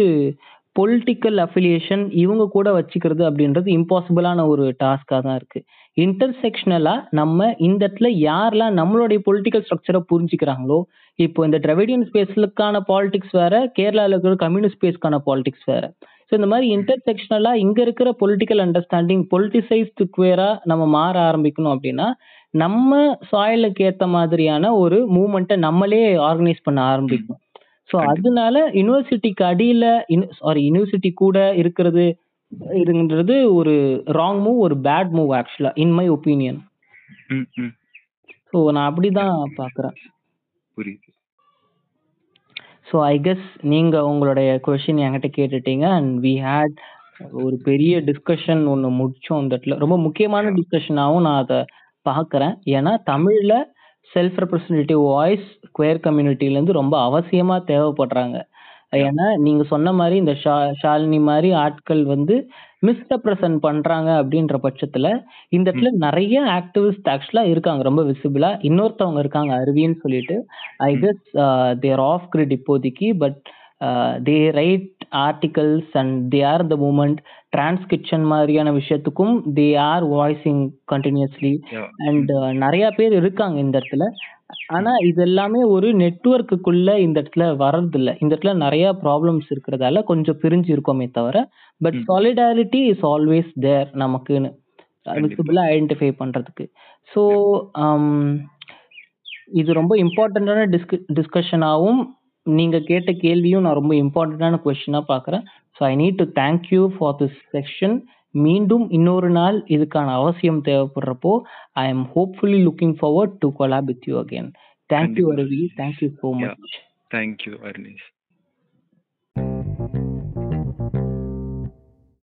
பொலிட்டிக்கல் அஃபிலியேஷன் இவங்க கூட வச்சுக்கிறது அப்படின்றது இம்பாசிபிளான ஒரு டாஸ்காக தான் இருக்கு. இன்டர்செக்ஷனலா நம்ம இந்த இடத்துல யாரெல்லாம் நம்மளுடைய பொலிட்டிக்கல் ஸ்ட்ரக்சரை புரிஞ்சுக்கிறாங்களோ இப்போ இந்த டிரவிடியன் ஸ்பேஸ்லுக்கான பாலிடிக்ஸ் வேற கேரளாவில் இருக்கிற கம்யூனிஸ்ட் ஸ்பேஸ்க்கான பாலிடிக்ஸ் வேற ஸோ இந்த மாதிரி இன்டர்செக்ஷனலா இங்க இருக்கிற பொலிட்டிக்கல் அண்டர்ஸ்டாண்டிங் பொலிட்டிசைஸ்டு குவேரா நம்ம மாற ஆரம்பிக்கணும் அப்படின்னா நம்ம சாயலுக்கு ஏத்த மாதிரியான ஒரு மூமெண்ட்டை நம்மளே ஆர்கனைஸ் பண்ண ஆரம்பிக்கணும் ஸோ. அதனால யூனிவர்சிட்டிக்கு அடியில சாரி யூனிவர்சிட்டி கூட இருக்கிறது இருன்றது ஒரு ராங் மூவ் ஒரு bad move actually in my opinion ம் ம். ஸோ நான் அப்படிதான் பார்க்குறேன். புரியுது. ஸோ ஐ கெஸ் நீங்க உங்களுடைய கொஷின் என்கிட்ட கேட்டுட்டீங்க அண்ட் வி ஹேட் ஒரு பெரிய டிஸ்கஷன் ஒன்று முடிச்சோம் இந்த இடத்துல. ரொம்ப முக்கியமான டிஸ்கஷனாகவும் நான் அதை பார்க்குறேன். ஏன்னா தமிழ்ல செல்ஃப் ரெப்ரசன்டேட்டிவ் வாய்ஸ் குயர் கம்யூனிட்டிலேருந்து ரொம்ப அவசியமா தேவைப்படுறாங்க. ஏன்னா நீங்க சொன்ன மாதிரி இந்த ஷா ஷாலினி மாதிரி ஆட்கள் வந்து மிஸ்ரெப்ரசன்ட் பண்றாங்க அப்படின்ற பட்சத்துல இந்த இடத்துல நிறைய ஆக்டிவிஸ்ட் ஆக்சுவலா இருக்காங்க ரொம்ப விசிபிளா இன்னொருத்தவங்க இருக்காங்க அருவின்னு சொல்லிட்டு. I guess they're off grid இப்போதைக்கு but they write articles and they are the movement trans kitchen மாதிரியான விஷயத்துக்கும் they are voicing continuously Yeah. And நிறைய பேர் இருக்காங்க இந்த இடத்துல. ஆனா இது எல்லாமே ஒரு நெட்வொர்க்குக்குள்ள இந்த இடத்துல வர்றதில்ல. இந்த இடத்துல நிறைய ப்ராப்ளம்ஸ் இருக்கிறதால கொஞ்சம் பிரிஞ்சு இருக்கோமே தவிர பட் ம். சாலிடாரிட்டி இஸ் ஆல்வேஸ் தேர் நமக்குன்னு. கண்டிப்பா. விசிபிளா ஐடென்டிஃபை பண்றதுக்கு. ஸோ இது ரொம்ப இம்பார்ட்டண்ட்டான டிஸ்க டிஸ்கஷனாகவும் நீங்க கேட்ட கேள்வியும் நான் ரொம்ப இம்பார்ட்டண்ட்டான கொஸ்டினா பார்க்குறேன். So I need to thank you for this section மீண்டும் இன்னொரு நாள் இதுக்கான அவசியம் தேவைப்படுறப்போ I am hopefully looking forward to collab with you again thank you கண்டிப்பா. Aravi thank you so Yeah. Much thank you Arnesh